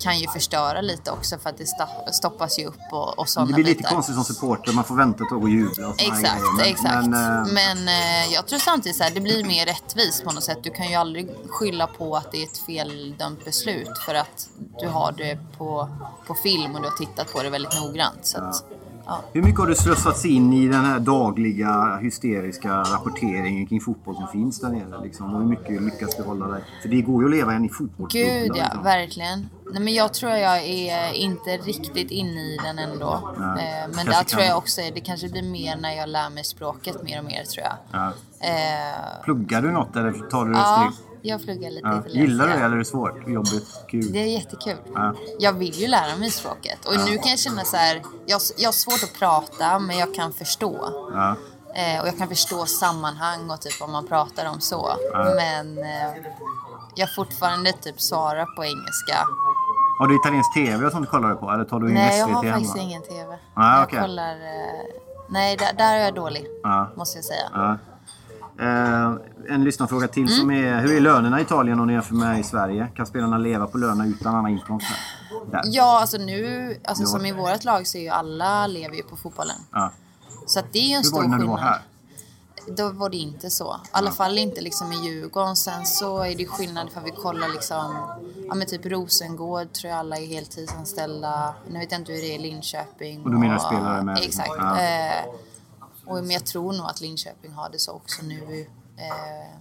kan ju förstöra lite också för att det stoppas ju upp och, och sådana Det blir lite bitar. konstigt som supporter. Man får vänta ett tag och jubla och Exakt, grejer. Men- exakt. Men, Men, eh, eh, jag tror samtidigt så här, det blir mer rättvist på något sätt. Du kan ju aldrig skylla på att det är ett feldömt beslut för att du har det på, på film och du har tittat på det väldigt noggrant. Så att, ja. Hur mycket har du slussats in i den här dagliga hysteriska rapporteringen kring fotboll som finns där nere? Liksom? Och hur mycket lyckas du hålla dig? För det går ju att leva en i fotbollsbubbla. Gud ja, liksom. verkligen. Nej, men jag tror jag är inte riktigt inne i den ändå. Nej. Eh, men där tror jag också, det kanske blir mer när jag lär mig språket mer och mer tror jag. Ja. Eh, Pluggar du något eller tar du det ja, steg? Jag pluggar lite Ja. italienska. Gillar du det eller är det svårt? Jobbigt? Kul? Det är jättekul. Ja. Jag vill ju lära mig språket. Och nu kan jag känna så här, jag, jag har svårt att prata men jag kan förstå. Ja. Eh, och jag kan förstå sammanhang och typ vad man pratar om så. Men eh, jag fortfarande typ svarar på engelska. Har du italiensk TV och sånt kollar du på? Eller tar du in Nej, jag har faktiskt ingen TV. Ah, jag okej. kollar... Eh, nej, där, där är jag dålig. Ja. Måste jag säga. Eh, en lyssnarfråga till Mm. som är Hur är lönerna i Italien om ni jämför med i Sverige? Kan spelarna leva på lönerna utan annan inkomst? Där. Ja, alltså nu, alltså som i vårt lag så är ju alla lever ju på fotbollen. Ja. Så att det är ju en Hur stor var det när du skillnad. var här? Då var det inte så. I alla fall inte liksom i Djurgården. Sen så är det skillnad för vi kollar liksom, ja men typ Rosengård tror jag alla är heltidsanställda. Nu vet jag inte hur det är i Linköping. Och du menar spelare med? Exakt. Ja. Eh, och, men jag tror nog att Linköping har det så också nu. Eh,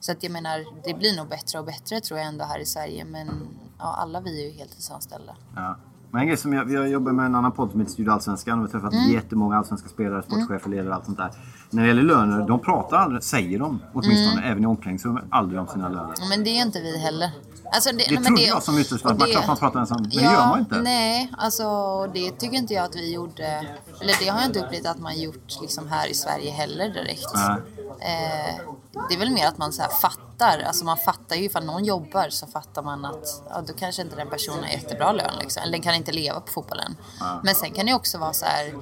så att jag menar, det blir nog bättre och bättre tror jag ändå här i Sverige. Men ja, alla vi är ju heltidsanställda. Ja. Men en grej som jag, jag jobbar med en annan podd som heter Studio Allsvenskan och vi har träffat Mm. jättemånga allsvenska spelare, sportchefer, ledare och allt sånt där. När det gäller löner, de pratar aldrig, säger de åtminstone, Mm. även i omklädningsrummet, aldrig om sina löner. Men det är inte vi heller. Alltså det, Det nej, trodde jag som ytterst, man klart man pratar ens om, men det gör man inte. Nej, alltså det tycker inte jag att vi gjorde. Eller det har jag inte upplevt att man gjort liksom här i Sverige heller direkt. Nej. Eh, det är väl mer att man så fattar. Alltså man fattar ju ifall någon jobbar så fattar man att ja, då kanske inte den personen har jättebra lön. Liksom. Eller den kan inte leva på fotbollen. Men sen kan det också vara så här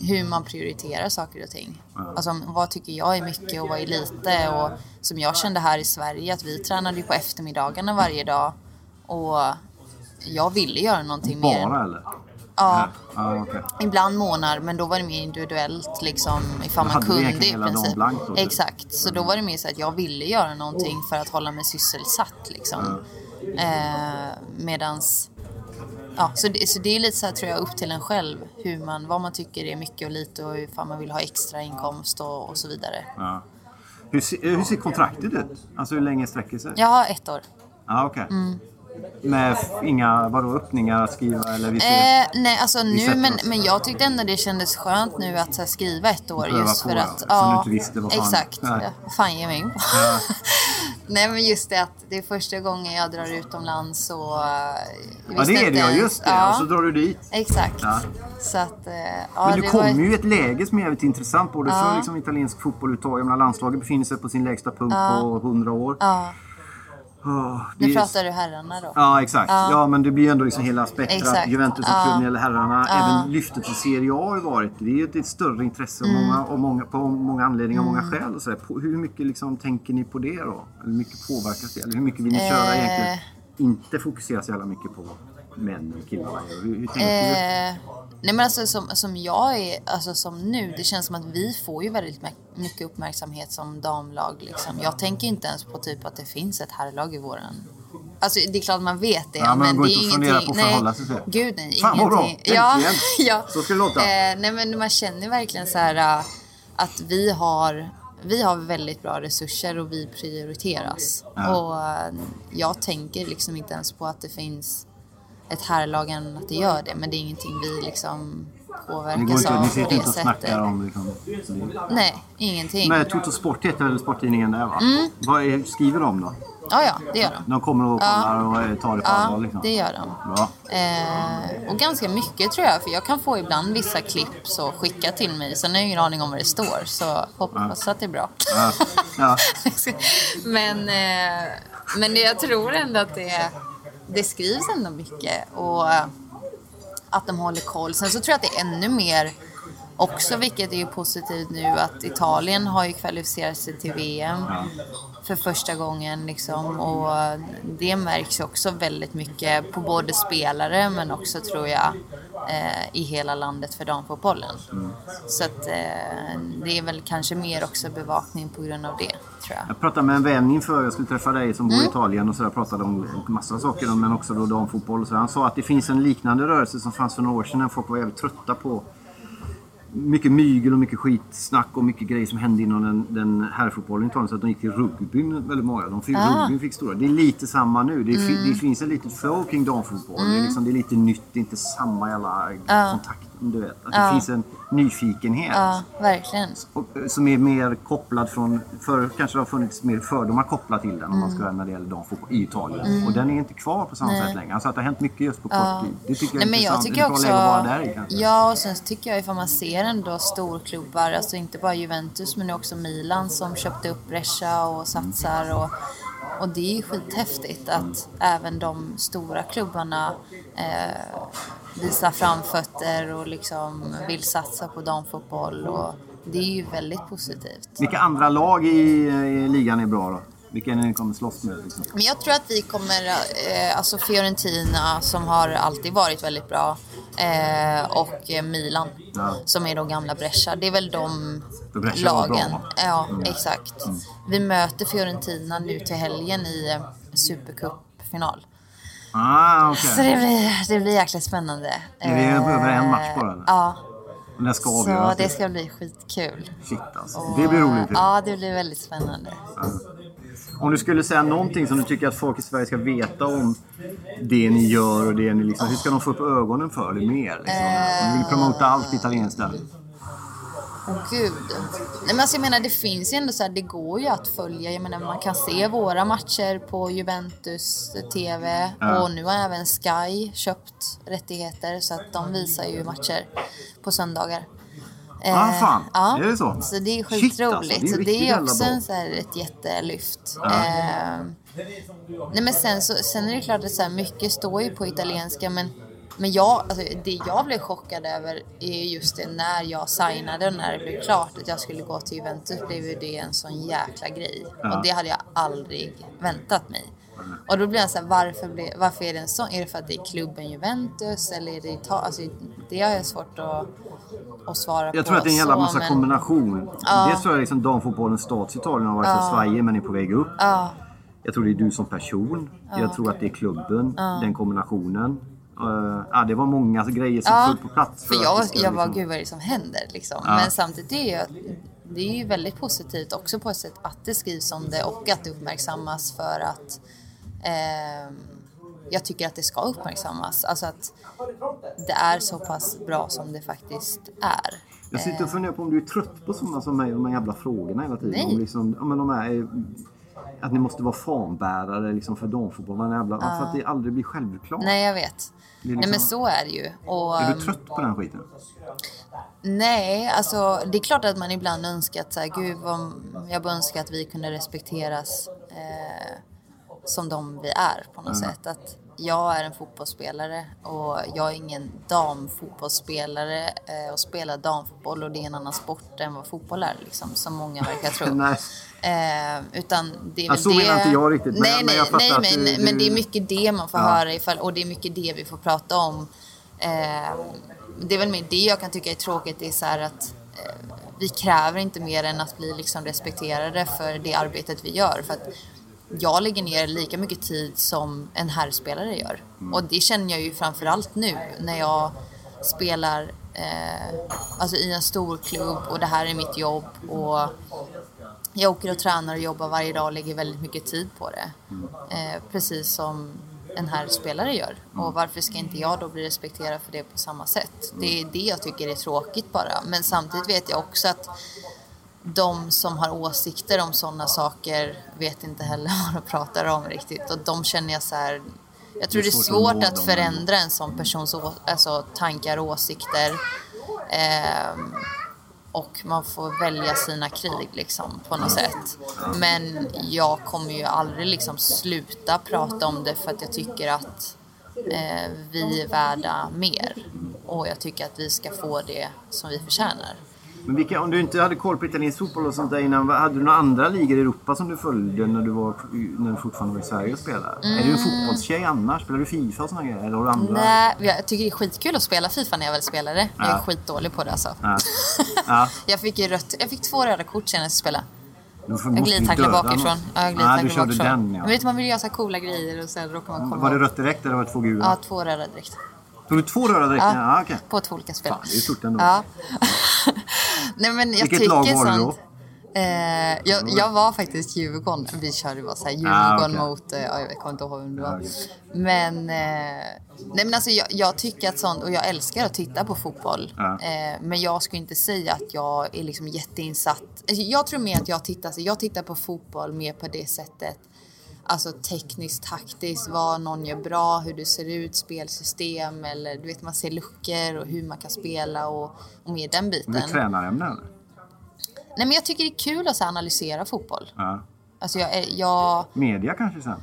hur man prioriterar saker och ting. Alltså, vad tycker jag är mycket och vad är lite? Och som jag kände här i Sverige, att vi tränade ju på eftermiddagarna varje dag. Och jag ville göra någonting mer. Bara eller? Ja, Ja, okej. ibland månader, men då var det mer individuellt liksom ifall man kunde i princip. blankt. Exakt, så då var det mer så att jag ville göra någonting för att hålla mig sysselsatt liksom. Eh, medans Ja, så det, så det är lite så här, tror jag, upp till en själv. Hur man, vad man tycker är mycket och lite och ifall man vill ha extra inkomst och, och så vidare. Ja. Hur, hur ser kontraktet ut? Alltså hur länge sträcker sig? Jag har ett år. Ja, okej. Mm. Med inga, vadå, öppningar att skriva eller vi ser... Eh, nej, alltså nu, men, men jag tyckte ändå det kändes skönt nu att här, skriva ett år Pröva just för ja. att... Som du inte visste vad fan- Exakt. Nej. Ja, vad fan ger mig in på? *laughs* nej, men just det att det är första gången jag drar utomlands och... eh, Ja, det är det ja, just det. Ja, Och så drar du dit. Exakt. Ja. Så att... eh, ja, Men du kommer ju i ett läge som är jävligt intressant både Ja. för liksom, italiensk fotboll menar, landslaget befinner sig på sin lägsta punkt Ja. på 100 år. Det nu pratar du herrarna då. Ja, exakt. Ja. Ja. men det blir ju ändå liksom hela spektrat. Exakt. Juventus och Ja. klubben eller herrarna. Ja. Även lyftet till Serie A har ju varit. Det är ju ett, ett större intresse Mm. många, och många, på många anledningar och många skäl. Och så. På- Hur mycket liksom, tänker ni på det då? Eller hur mycket påverkas det? Eller hur mycket vill ni köra Eh. egentligen? Inte fokusera så jävla mycket på män och killarna. Hur, hur tänker du? Eh, nej men alltså som, som jag är, alltså som nu, det känns som att vi får ju väldigt my- mycket uppmärksamhet som damlag liksom. Jag tänker inte ens på typ att det finns ett herrlag i våran. Alltså det är klart man vet det. Ja, men går det är ingenting. på förhålla sig. Gud nej, Fan, vad bra. Ja, *laughs* ja. Så ska det låta. Eh, nej men man känner verkligen så här äh, att vi har vi har väldigt bra resurser och vi prioriteras. Ja. Och äh, jag tänker liksom inte ens på att det finns ett herrlag än att det gör det. Men det är ingenting vi liksom påverkas av på det och sättet. snackar om liksom. Nej, ingenting. Men Toto Sport heter väl sporttidningen där va? Mm. Vad är, skriver de då? Ja, ja, det gör de. De kommer och kollar och eh, tar det på allvar Ja, liksom? det gör de. Bra. Eh, och ganska mycket tror jag, för jag kan få ibland vissa klipp så skicka till mig. Sen har jag ingen aning om vad det står, så hoppas att det är bra. Ja. Ja. *laughs* men, eh, men jag tror ändå att det, det skrivs ändå mycket och eh, att de håller koll. Sen så tror jag att det är ännu mer också, vilket är ju positivt nu, att Italien har ju kvalificerat sig till VM för första gången liksom och det märks också väldigt mycket på både spelare men också tror jag eh, i hela landet för damfotbollen. Så att eh, det är väl kanske mer också bevakning på grund av det tror jag. Jag pratade med en vän inför jag skulle träffa dig som bor Mm. i Italien och så där pratade om massa saker men också då damfotboll och så. Han sa att det finns en liknande rörelse som fanns för några år sedan när folk var jävligt trötta på mycket mygel och mycket skitsnack och mycket grejer som hände inom den, den herrfotbollen i Italien så att de gick till rugbyn väldigt många. De fick, Ah. rugbyn fick stora. Det är lite samma nu. Det, Mm. det finns en liten flow kring damfotboll. Det, är Mm. liksom, det är lite nytt, det är inte samma jävla Ja. kontakt. Du vet. Att Ja. det finns en nyfikenhet. Ja, verkligen. Och, eh, som är mer kopplad från... Förr kanske det har funnits mer fördomar kopplat till den om man ska säga, när det gäller damfotboll i Italien. Mm. Och den är inte kvar på samma Nej. sätt längre. Alltså att det har hänt mycket just på kort Ja. tid. Det tycker jag Nej, är jag intressant. tycker ett bra också, läge att vara där kanske. Ja, och sen tycker jag ifall man ser ändå storklubbar, alltså inte bara Juventus men också Milan som köpte upp Brescia och satsar och, och det är ju skithäftigt att även de stora klubbarna eh, visar framfötter och liksom vill satsa på damfotboll och det är ju väldigt positivt. Vilka andra lag i, i ligan är bra då? Vilka är det ni kommer slåss med? Liksom? Men jag tror att vi kommer, eh, alltså Fiorentina som har alltid varit väldigt bra eh, och Milan Ja. som är då gamla Brescia. Det är väl de Brescia bra, lagen. va? Ja, Mm. exakt. Vi möter Fiorentina nu till helgen i Supercup-final. Ah, okej. Så det blir, det blir jäkligt spännande. Är det över en match bara, eller? Ja. Den ska Så avgöras. det ska bli skitkul. Shit alltså. Och, Det blir roligt. ju. Ja, det blir väldigt spännande. Om du skulle säga någonting som du tycker att folk i Sverige ska veta om det ni gör och det ni liksom... Hur ska de få upp ögonen för det mer? Liksom? Om du vill promota allt italienskt där. Åh gud. Nej, men alltså, jag menar det finns ju ändå så här, det går ju att följa. Jag menar man kan se våra matcher på Juventus TV Ja. och nu har även Sky köpt rättigheter så att de visar ju matcher på söndagar. Ah, fan. ja. Är det så? Så det är Shit, skitroligt. alltså, det är så det är också en, så här, ett jättelyft. Ja. Eh, nej men sen, så, sen är det klart att så här, mycket står ju på italienska men men jag, alltså, det jag blev chockad över är just det när jag signade och när det blev klart att jag skulle gå till Juventus blev det en sån jäkla grej. Ja. Och det hade jag aldrig väntat mig. Och då blir jag så här, varför, varför är det en sån? Är det för att det är klubben Juventus eller är det Ita- alltså, Det har jag svårt att, att svara på. Jag tror att det är en jävla massa men- kombination. Ja. Dels tror jag liksom damfotbollens status i Italien har varit Ja. så svajig men är på väg upp. Ja. Jag tror det är du som person. Jag tror att det är klubben, den kombinationen. Uh, ja, det var många grejer som Ja, föll på plats. För att jag, ska jag var, liksom- gud vad är det som händer liksom. Ja. Men samtidigt är ju, det är ju väldigt positivt också på ett sätt att det skrivs om det och att det uppmärksammas för att ehm, jag tycker att det ska uppmärksammas. Alltså att det är så pass bra som det faktiskt är. Jag sitter och funderar på om du är trött på sådana som mig, de här jävla frågorna hela tiden. Nej. Om liksom, ja, men de här, är- att ni måste vara fanbärare liksom för damfotboll. Vad jävla, För att det aldrig blir självklart. Nej, jag vet. Är Nej, men liksom- så är det ju. Och, Är du ehm, trött på den skiten? Nej, alltså det är klart att man ibland önskar att så här, gud vad, jag bara önskar att vi kunde respekteras eh, som de vi är på något sätt. Att jag är en fotbollsspelare och jag är ingen damfotbollsspelare eh, och spelar damfotboll och det är en annan sport än vad fotboll är liksom, som många verkar tro. *laughs* Nej. Eh, utan det är väl så det... menar inte jag riktigt, men- nej, men nej, fattar nej, men, du- men det är mycket det man får Ja. höra ifall, och det är mycket det vi får prata om. Eh, det är väl mer det jag kan tycka är tråkigt, det är så att eh, vi kräver inte mer än att bli liksom respekterade för det arbetet vi gör. För att jag lägger ner lika mycket tid som en herrspelare gör. Mm. Och det känner jag ju framförallt nu när jag spelar eh, alltså i en stor klubb och det här är mitt jobb. Och jag åker och tränar och jobbar varje dag och lägger väldigt mycket tid på det. Eh, precis som en här spelare gör. Och varför ska inte jag då bli respekterad för det på samma sätt? Det är det jag tycker är tråkigt bara. Men samtidigt vet jag också att de som har åsikter om sådana saker vet inte heller *laughs* vad de pratar om riktigt. Och de känner jag så här... Jag tror det är svårt att svårt nå att dem. förändra en sån persons alltså, tankar och åsikter. Ehm, och man får välja sina krig liksom på något sätt. Men jag kommer ju aldrig liksom sluta prata om det för att jag tycker att eh, vi är värda mer. Och jag tycker att vi ska få det som vi förtjänar. Men vilka, om du inte hade koll på italiensk fotboll och sånt där innan, hade du några andra ligor i Europa som du följde när du, var, när du fortfarande var i Sverige och spelade? Är du en fotbollstjej annars? Spelar du Fifa och såna grejer? Eller har du andra? Nej, jag tycker det är skitkul att spela Fifa när jag väl spelade. Jag är skitdålig på det alltså. Ja. Ja. *laughs* Jag fick ju rött, jag fick två röda kort senast jag spelade. Jag glidtacklade bakifrån. Ja, jag Ja, du körde bakifrån. den ja. Men vet du, man vill göra så här coola grejer och sen råkar man komma Var det rött direkt eller var det två gula? Ja, två röda direkt. Tog du två röda direkt? Ja. Ja, okej. På två olika spel. Fan, det är stort ändå. Ja. *laughs* Nej men jag Vilket lag var du då? Eh, jag, jag var faktiskt Djurgården. Vi körde bara så här Djurgården Ah, okej. mot, eh, ja, jag kommer inte ihåg vem det var. Ah. Men, eh, nej men alltså jag, jag tycker att sånt, och jag älskar att titta på fotboll. Ja. Eh, men jag skulle inte säga att jag är liksom jätteinsatt. Alltså, jag tror mer att jag tittar, så jag tittar på fotboll mer på det sättet. Alltså tekniskt, taktiskt, vad någon gör bra, hur det ser ut, spelsystem eller du vet man ser luckor och hur man kan spela och, och mer den biten. Men det är tränarämne eller? Nej men jag tycker det är kul att så analysera fotboll. Ja. Alltså jag, jag, Media kanske sen?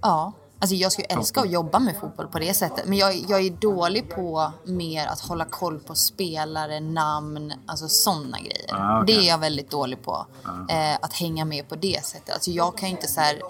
ja. Alltså jag skulle älska att jobba med fotboll på det sättet. Men jag, jag är dålig på mer att hålla koll på spelare, namn, alltså sådana grejer. Ah, okej. Det är jag väldigt dålig på. Eh, att hänga med på det sättet. Alltså jag kan inte så här,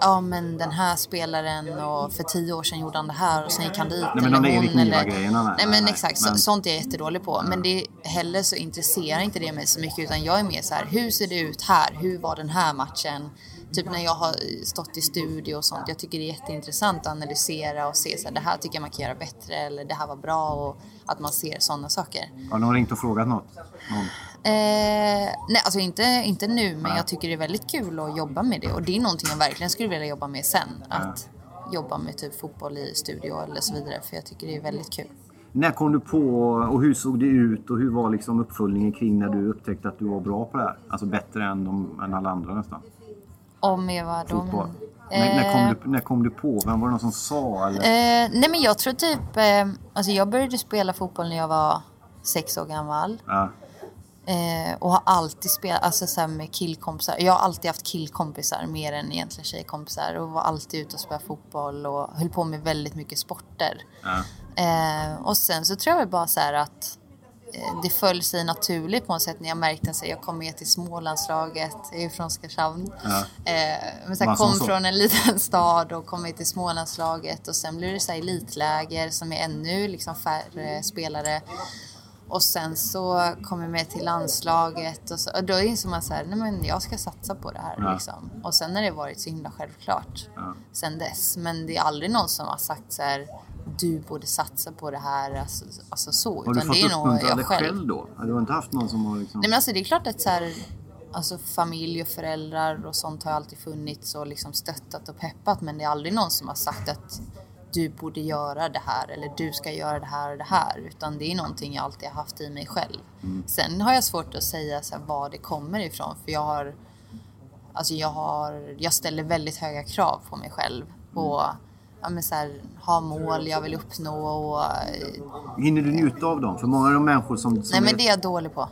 ja men den här spelaren och för tio år sedan gjorde han det här och sen gick han dit. Nej, men de där Erik Niva eller- grejerna, nej, Nej men exakt, Men- Så, sånt är jag jättedålig på. Men det är heller så intresserar inte det mig så mycket utan jag är mer så här, hur ser det ut här? Hur var den här matchen? Typ när jag har stått i studio och sånt. Jag tycker det är jätteintressant att analysera och se så här, det här tycker jag man kan göra bättre eller det här var bra och att man ser sådana saker. Har någon ringt och frågat något? Någon? nej, alltså inte, inte nu, men jag tycker det är väldigt kul att jobba med det. Och det är någonting jag verkligen skulle vilja jobba med sen. Att jobba med typ fotboll i studio eller så vidare. För jag tycker det är väldigt kul. När kom du på och hur såg det ut och hur var liksom uppföljningen kring när du upptäckte att du var bra på det här? Alltså bättre än, de, än alla andra nästan. Om då? Fotboll. När, när, kom du, när kom du på? Vem var det någon som sa? Eller? Eh, nej men jag tror typ... Eh, alltså jag började spela fotboll när jag var sex år gammal. Ja. Eh, och har alltid spelat alltså så med killkompisar. Jag har alltid haft killkompisar mer än egentligen tjejkompisar. Och var alltid ute och spelade fotboll och höll på med väldigt mycket sporter. Ja. Eh, och sen så tror jag väl bara så här att eh, det föll sig naturligt på något sätt när jag märkte att jag kom med till Smålandslaget. Jag är från Oskarshamn. Ja. Eh, men så här, kom från en liten *laughs* stad och kom med till Smålandslaget. Och sen blev det så här elitläger som är ännu liksom färre spelare. Och sen så kom jag med till landslaget och, så, och då insåg man så här, nej men jag ska satsa på det här Ja. liksom. Och sen har det varit så himla självklart Ja. sen dess. Men det är aldrig någon som har sagt så här, du borde satsa på det här, alltså, alltså så. Har du fått det är nog uppmuntra jag dig själv. själv då? Du har inte haft någon som har liksom... Nej men alltså det är klart att så här, alltså familj och föräldrar och sånt har alltid funnits och liksom stöttat och peppat. Men det är aldrig någon som har sagt att du borde göra det här eller du ska göra det här och det här. Utan det är någonting jag alltid har haft i mig själv. Sen har jag svårt att säga så var det kommer ifrån. För jag har, alltså jag har, jag ställer väldigt höga krav på mig själv. Och ja, men så här, ha mål jag vill uppnå och Hinner du njuta av dem? För många av de människor som... som Nej men det är jag dålig på.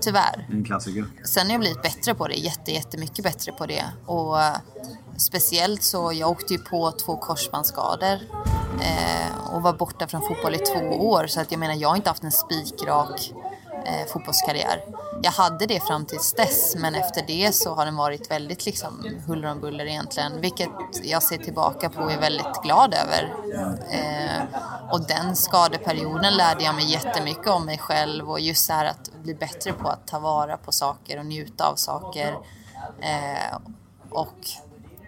Tyvärr. är en klassiker. Sen har jag blivit bättre på det, jätte, jättemycket bättre på det. Och speciellt så, jag åkte ju på två korsbandsskador eh, och var borta från fotboll i två år. Så att jag menar, jag har inte haft en spikrak eh, fotbollskarriär. Jag hade det fram tills dess, men efter det så har den varit väldigt liksom huller om buller egentligen. Vilket jag ser tillbaka på och är väldigt glad över. Eh, och den skadeperioden lärde jag mig jättemycket om mig själv och just så här att bli bättre på att ta vara på saker och njuta av saker. Eh, och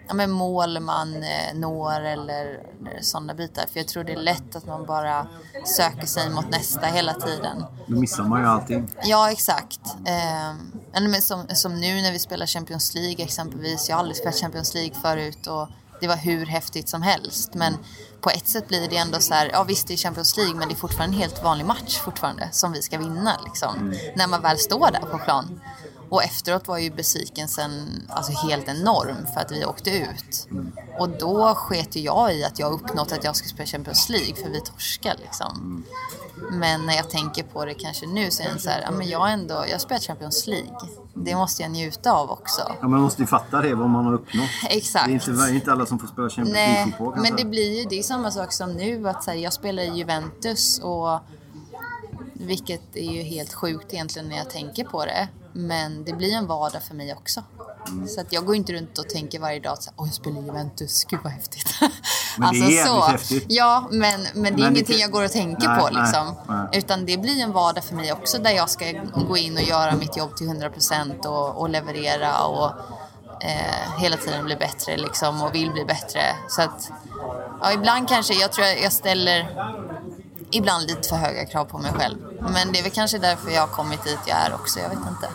ja, men mål man eh, når eller sådana bitar. För jag tror det är lätt att man bara söker sig mot nästa hela tiden. Då missar man ju allting. Ja, exakt. Eh, eller men som, som nu när vi spelar Champions League exempelvis. Jag har aldrig spelat Champions League förut och det var hur häftigt som helst. Men på ett sätt blir det ändå så här, ja visst det är Champions League men det är fortfarande en helt vanlig match fortfarande som vi ska vinna liksom. När man väl står där på plan. Och efteråt var ju besvikelsen alltså helt enorm för att vi åkte ut. Och då sket ju jag i att jag uppnått att jag skulle spela Champions League för vi torskade liksom. Men när jag tänker på det kanske nu så är det så här, ja, men jag ändå, jag har spelat Champions League. Det måste jag njuta av också. Ja, man måste ju fatta det, vad man har uppnått. Exakt. Det är inte, inte alla som får spela Champions League-fotboll men det blir ju, det samma sak som nu att så här, jag spelar i Juventus och vilket är ju helt sjukt egentligen när jag tänker på det. Men det blir en vardag för mig också. Mm. Så att jag går inte runt och tänker varje dag att så här, "Oj, jag spelar Juventus, gud vad häftigt. Men *laughs* det är jävligt häftigt. Ja, men, men det är Men det ingenting kan- jag går och tänker Nej, på nej, liksom. nej. Utan det blir en vardag för mig också där jag ska gå in och göra mitt jobb till 100% och, och leverera och eh, hela tiden bli bättre liksom och vill bli bättre. Så att, ja, ibland kanske, jag tror jag jag ställer ibland lite för höga krav på mig själv. Men det är väl kanske därför jag har kommit dit jag är också, jag vet inte.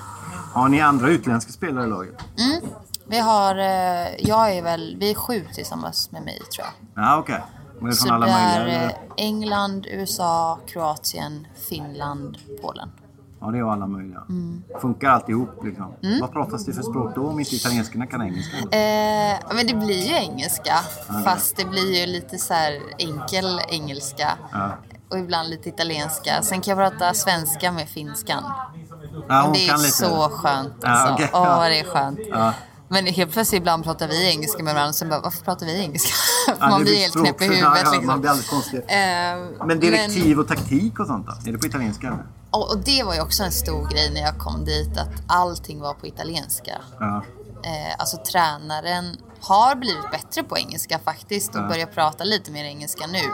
Har ni andra utländska spelare i laget? Vi har, eh, jag är väl, vi är sju tillsammans med mig tror jag. Ja, okej. Från Så det är? England, USA, Kroatien, Finland, Polen. Ja, det är alla möjliga. Mm. Funkar alltihop liksom. Vad pratas det för språk då om inte italienskarna kan engelska? Eh, men det blir ju engelska. Fast det blir ju lite så här enkel engelska. Ja. Och ibland lite italienska. Sen kan jag prata svenska med finskan. Ja, det är så skönt Ja, alltså. Åh, Ja. det är skönt. Ja. Men helt plötsligt ibland pratar vi engelska med varandra. Sen bara, varför pratar vi engelska? *laughs* Ja, man blir helt knäpp i ja, huvudet ja, liksom. Man blir alldeles konstig. Eh, Men direktiv och taktik och sånt då? Är det på italienska? och, och det var ju också en stor grej när jag kom dit. Att allting var på italienska. Ja. eh, alltså tränaren har blivit bättre på engelska faktiskt och börjar prata lite mer engelska nu.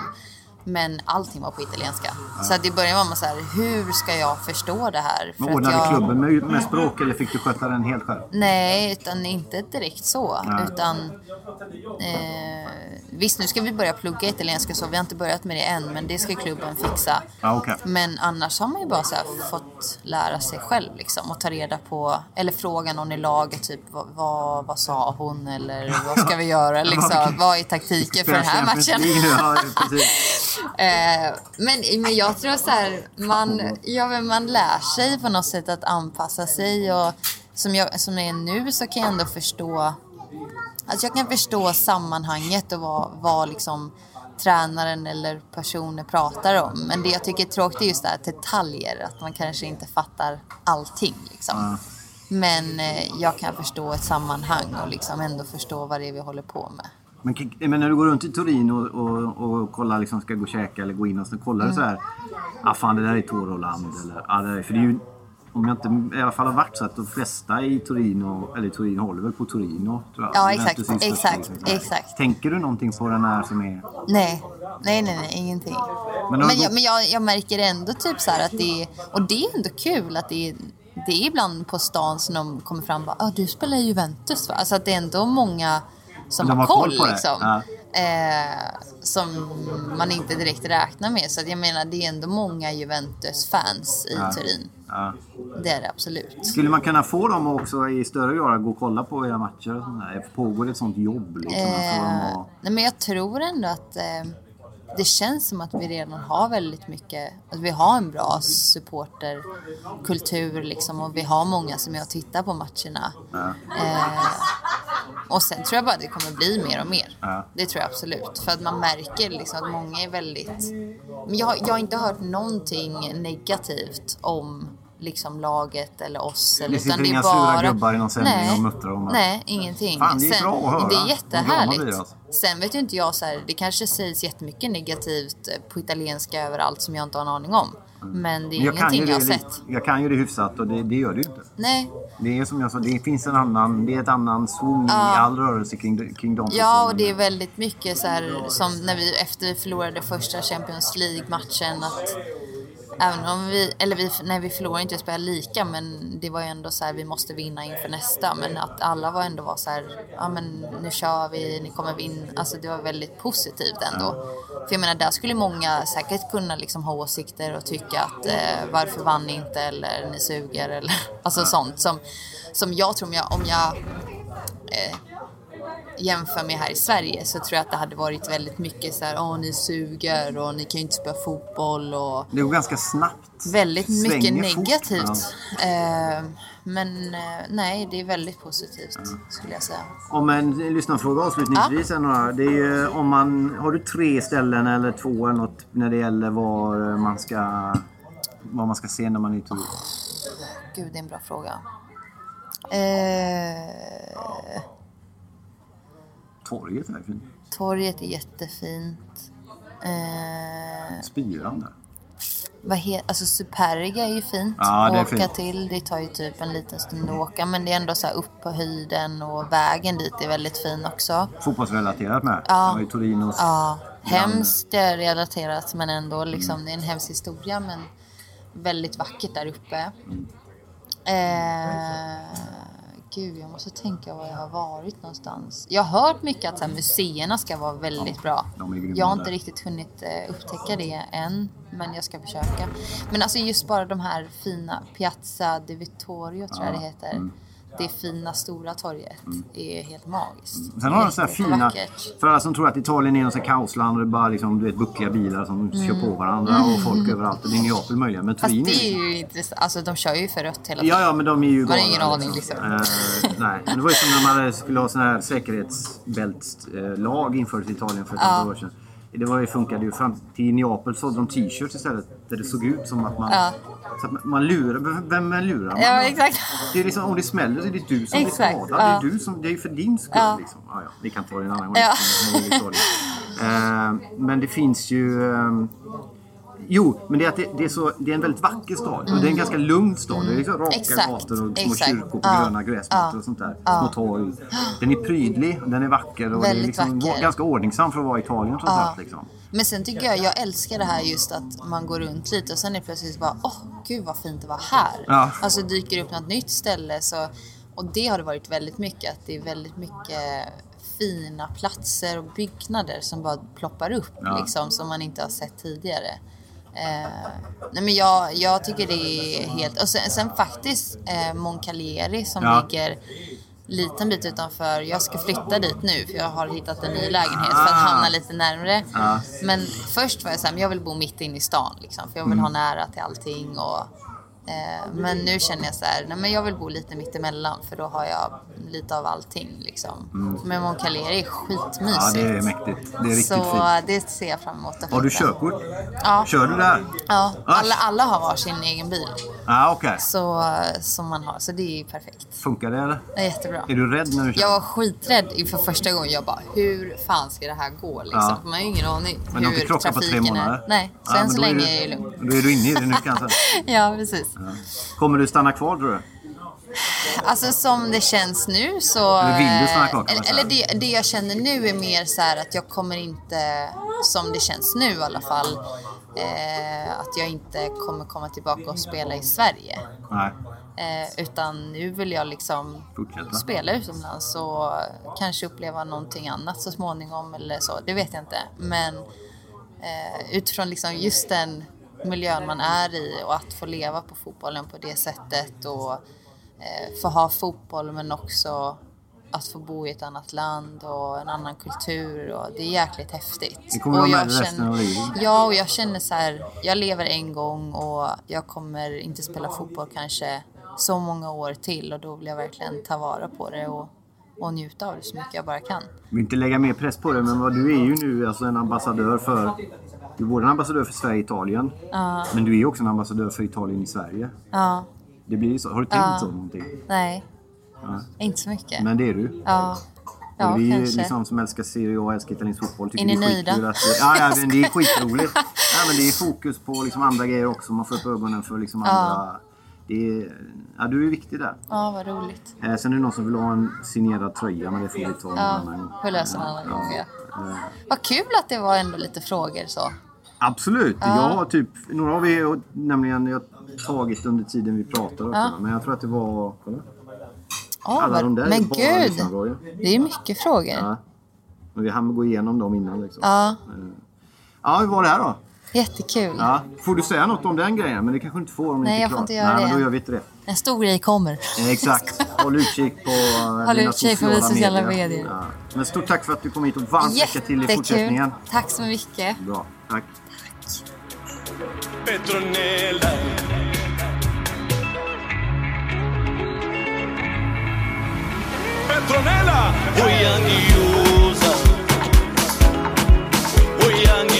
Men allting var på italienska. Så att i början var man så här, hur ska jag förstå det här? Men att ordnade jag... klubben med, med språk eller fick du sköta den helt själv? Nej, utan inte direkt så. Nej. Utan, eh, visst, nu ska vi börja plugga italienska så vi har inte börjat med det än, men det ska klubben fixa. Ja, okej. Men annars har man ju bara så fått lära sig själv liksom och ta reda på, eller fråga någon i laget typ vad, vad, vad sa hon eller vad ska vi göra *laughs* liksom, vad är taktiken för den här matchen? Ja. *laughs* Eh, men, men jag tror så här, man, ja, men man lär sig på något sätt att anpassa sig och som jag som jag är nu så kan jag ändå förstå Alltså jag kan förstå sammanhanget och vad, vad liksom tränaren eller personer pratar om. Men det jag tycker är tråkigt är just det här detaljer, att man kanske inte fattar allting. Liksom. Men eh, jag kan förstå ett sammanhang och liksom ändå förstå vad det är vi håller på med. Men, men när du går runt i Turin och, och, och kollar, liksom, ska gå och käka eller gå in och så kollar du så här. Ah, fan det där är Toroland. Eller, ah, det där, är-" för det är ju, om jag inte i alla fall har varit så att de flesta i Torino, eller Turin håller väl på Torino. Tror jag. Ja, exakt, största, exakt, liksom. exakt. Tänker du någonting på den här som är... Nej, nej, nej, nej ingenting. Men Men, jag, men jag, jag märker ändå typ så här att det är, och det är ändå kul att det är, det är ibland på stan som de kommer fram och bara, ah, du spelar Juventus va? Alltså att det är ändå många som De har koll koll liksom. ja. Eh, som man inte direkt räknar med. Så jag menar, det är ändå många Juventus-fans i Ja. Turin. Ja. Det är det absolut. Skulle man kunna få dem också i större grad att gå och kolla på era matcher och sånt där? Pågår det ett sånt jobb? Liksom, Eh, att- nej, men jag tror ändå att eh, det känns som att vi redan har väldigt mycket, att vi har en bra supporterkultur liksom och vi har många som är och tittar på matcherna. Eh, och sen tror jag bara att det kommer bli mer och mer. Ja. Det tror jag absolut. För att man märker liksom att många är väldigt... Men jag, har- jag har inte hört någonting negativt om liksom laget eller oss. Eller, Det sitter utan det är inga bara... sura gubbar i någon sändning Nej, och muttrar om det. Nej, ingenting. Fan, det är bra att höra. Det är jättehärligt. alltså. Sen vet ju inte jag så här, det kanske sägs jättemycket negativt eh, på italienska överallt som jag inte har en aning om. Men det är jag ingenting det, jag har sett. jag kan ju det hyfsat och det, det gör ju inte. Nej. Det är som jag sa, det finns en annan, det är ett annan swing i all rörelse kring, kring de Ja, och det är väldigt mycket så här som när vi efter vi förlorade första Champions League-matchen att även om vi, eller vi, nej vi förlorade inte, vi spelade lika men det var ju ändå så här vi måste vinna inför nästa. Men att alla var ändå var så här, ja men nu kör vi, ni kommer vinna, alltså det var väldigt positivt ändå. För jag menar där skulle många säkert kunna liksom ha åsikter och tycka att eh, varför vann ni inte eller ni suger eller *laughs* alltså sånt som, som jag tror om jag, om jag eh, jämför med här i Sverige så tror jag att det hade varit väldigt mycket så här, åh ni suger och ni kan ju inte spela fotboll och Det går ganska snabbt. väldigt mycket Svänger fort. negativt. Eh, men eh, nej, det är väldigt positivt skulle jag säga. Om en lyssnarfråga avslutningsvis. Några, det är ju, om man, har du tre ställen eller två eller något när det gäller var man ska, vad man ska se när man är i Turin? Gud, det är en bra fråga. Eh, Torget är fint. torget är jättefint. Eh, Spiran där. vad he- alltså Superga är ju fint Ja, att åka fint. till. Det tar ju typ en liten stund att åka men det är ändå så här upp på höjden och vägen dit är väldigt fin också. Fotbollsrelaterat med. Ja. Det var ju Torinos... Ja, hemskt är relaterat men ändå liksom det är en hemsk historia men väldigt vackert där uppe. Eh, gud, jag måste tänka var jag har varit någonstans. Jag har hört mycket att så här, museerna ska vara väldigt bra. är grymma Jag har inte där. riktigt hunnit eh, upptäcka det än, men jag ska försöka. Men alltså just bara de här fina Piazza di Vittorio tror jag det heter. mm. Det fina stora torget är helt magiskt. Sen har de så här fina... Jättevackert. För alla som tror att Italien är något kaosland och det är bara liksom, du vet, buckliga bilar som kör på varandra och folk överallt. Och det är Neapel möjligen. Men Mm. Fast Turin det är är ju intressant. Alltså de kör ju för rött hela tiden. Ja, ja, men de är ju Man har galna, ingen aning, liksom. Eh, nej, men det var ju som när man skulle ha sån här säkerhetsbältslag infördes i Italien för ett antal år sedan. Det var ju, funkade ju. Fram till Neapel sålde de t-shirts istället. Där det såg ut som att man... Ja. Så att man- man lurar... Vem, vem lurar man? Ja, exakt. Det är liksom, om det smäller så är det du som Exakt, blir skadad. Det ja. är, du som, det är för din skull. Ja. Liksom. Ja, ja, vi kan ta det en annan gång. Ja. *laughs* Det. Eh, men det finns ju... Jo, men det är, att det, det, är så, det är en väldigt vacker stad. Och det är en ganska lugn stad. Det är liksom raka Exakt, gator och små exakt. kyrkor på Ja, gröna gräsmattor ja, och sånt där. ja. Små torg. Den är prydlig, den är vacker och det är Väldigt liksom vacker. ganska ordningsam för att vara i Italien trots allt. Liksom. Men sen tycker jag, jag älskar det här just att man går runt lite och sen är plötsligt bara, åh gud vad fint det var här. Ja. Alltså dyker upp något nytt ställe så, och det har det varit väldigt mycket, att det är väldigt mycket fina platser och byggnader som bara ploppar upp Ja. liksom som man inte har sett tidigare. Eh, nej men jag, jag tycker det är helt... Och sen, sen faktiskt eh, Moncalieri som Ja. ligger liten bit utanför. Jag ska flytta dit nu för jag har hittat en ny lägenhet för att Ah. hamna lite närmre. Ja. Men först var jag såhär, jag vill bo mitt inne i stan liksom, för jag vill Mm. ha nära till allting. Och, men nu känner jag så här, nej men jag vill bo lite mitt emellan för då har jag lite av allting liksom. Men Moncalieri är skitmysigt. Mm. Ja, det är mäktigt. Det är riktigt Så fint. det ser jag fram emot att Har du körkort? Ja. Kör du där? Ja, Ah. alla, alla har var sin egen bil. Ja, okej. Så, som man har, så det är ju perfekt. Funkar det eller? Det är jättebra. Är du rädd när du kör? Jag var skiträdd inför första gången. Jag bara, hur fan ska det här gå liksom? Ja. Man har ju ingen aning Men du har inte hur krockat på tre trafiken månader? är. Nej, Ja, sen men så är länge är det lugnt. Då är du inne i det nu kanske? *laughs* Ja, precis. Kommer du stanna kvar tror du? Alltså som det känns nu så... Eller vill du stanna kvar, Eller, eller det, det jag känner nu är mer så här att jag kommer inte, som det känns nu i alla fall, eh, att jag inte kommer komma tillbaka och spela i Sverige. Nej. Eh, utan nu vill jag liksom Fortsätta. spela utomlands och kanske uppleva någonting annat så småningom eller så. Det vet jag inte. Men eh, utifrån liksom just den miljön man är i och att få leva på fotbollen på det sättet och eh, få ha fotboll men också att få bo i ett annat land och en annan kultur och det är jäkligt häftigt. Det kommer och jag med dig resten av livet. Ja, och jag känner så här, jag lever en gång och jag kommer inte spela fotboll kanske så många år till och då vill jag verkligen ta vara på det och, och njuta av det så mycket jag bara kan. Jag vill inte lägga mer press på dig, men vad du är ju nu alltså en ambassadör för... Du är både en ambassadör för Sverige och Italien. Men du är också en ambassadör för Italien i Sverige. Ja, Det blir ju så. Har du tänkt så någonting? nej, inte så mycket. Men det är du. Ja, ja och vi kanske. liksom som älskar Serie A och älskar italiensk fotboll tycker Är ni det är nöjda? att... Ja, ja, men det är skitroligt. *laughs* ja, men det är fokus på liksom andra grejer också. Man får upp ögonen för liksom andra... Det är, ja, du är viktig där. Ja, vad roligt. Eh, sen är det någon som vill ha en signerad tröja, men det får vi ta Ja, annan gång. får lösa en annan gång. Ja. Eh, Vad kul att det var ändå lite frågor så. Absolut. Jag har typ, några av er nämligen jag tagit under tiden vi pratade. Ja. Men jag tror att det var... Kolla. Ja, Alla de där är men gud, det är mycket frågor. Ja. Men vi hann gå igenom dem innan liksom. Ja, Ja, hur var det här då? jättekul. Ja. Får du säga något om den grejen? Men det kanske inte får om Nej, inte jag får inte göra Nej, men det. då gör vi inte det. En stor grej kommer. Eh, Exakt. Håll utkik på eh, Håll dina utkik på mina sociala medier. Ja. Men stort tack för att du kom hit och varmt lycka till i fortsättningen. Tack så mycket. Bra, tack. Petronella. Petronella, we are you. We are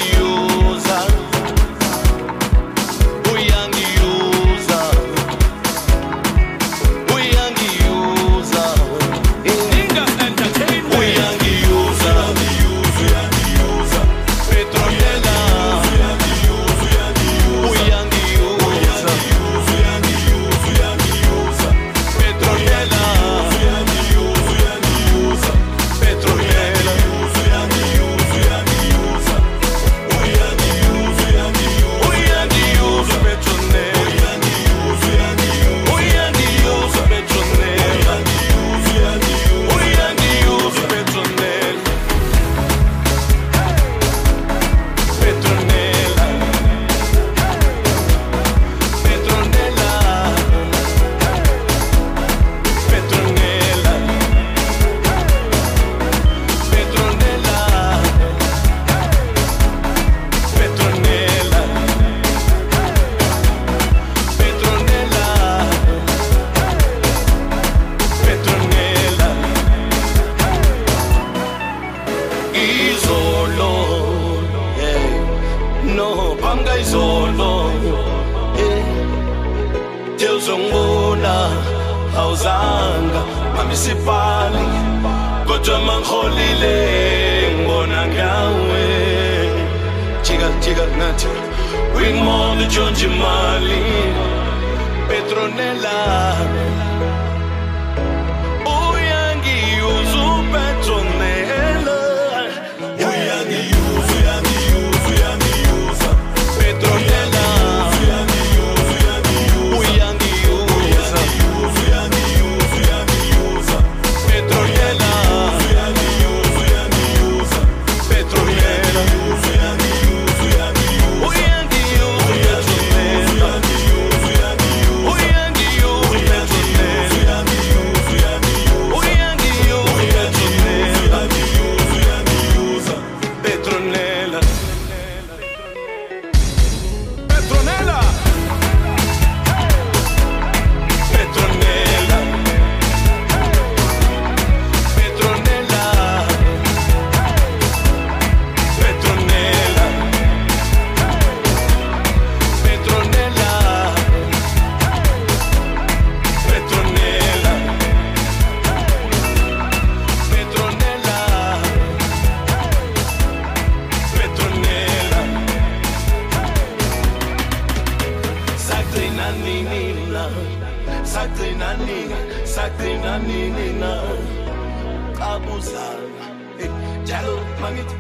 njalo mangithi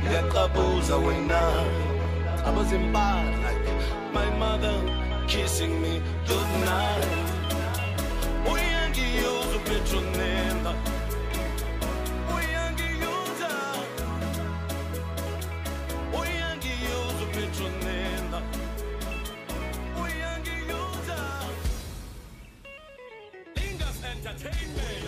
wena. Abazimpala my mother kissing me good night uyangiyoza upetronemba uyangiyoza uyangiyoza entertainment.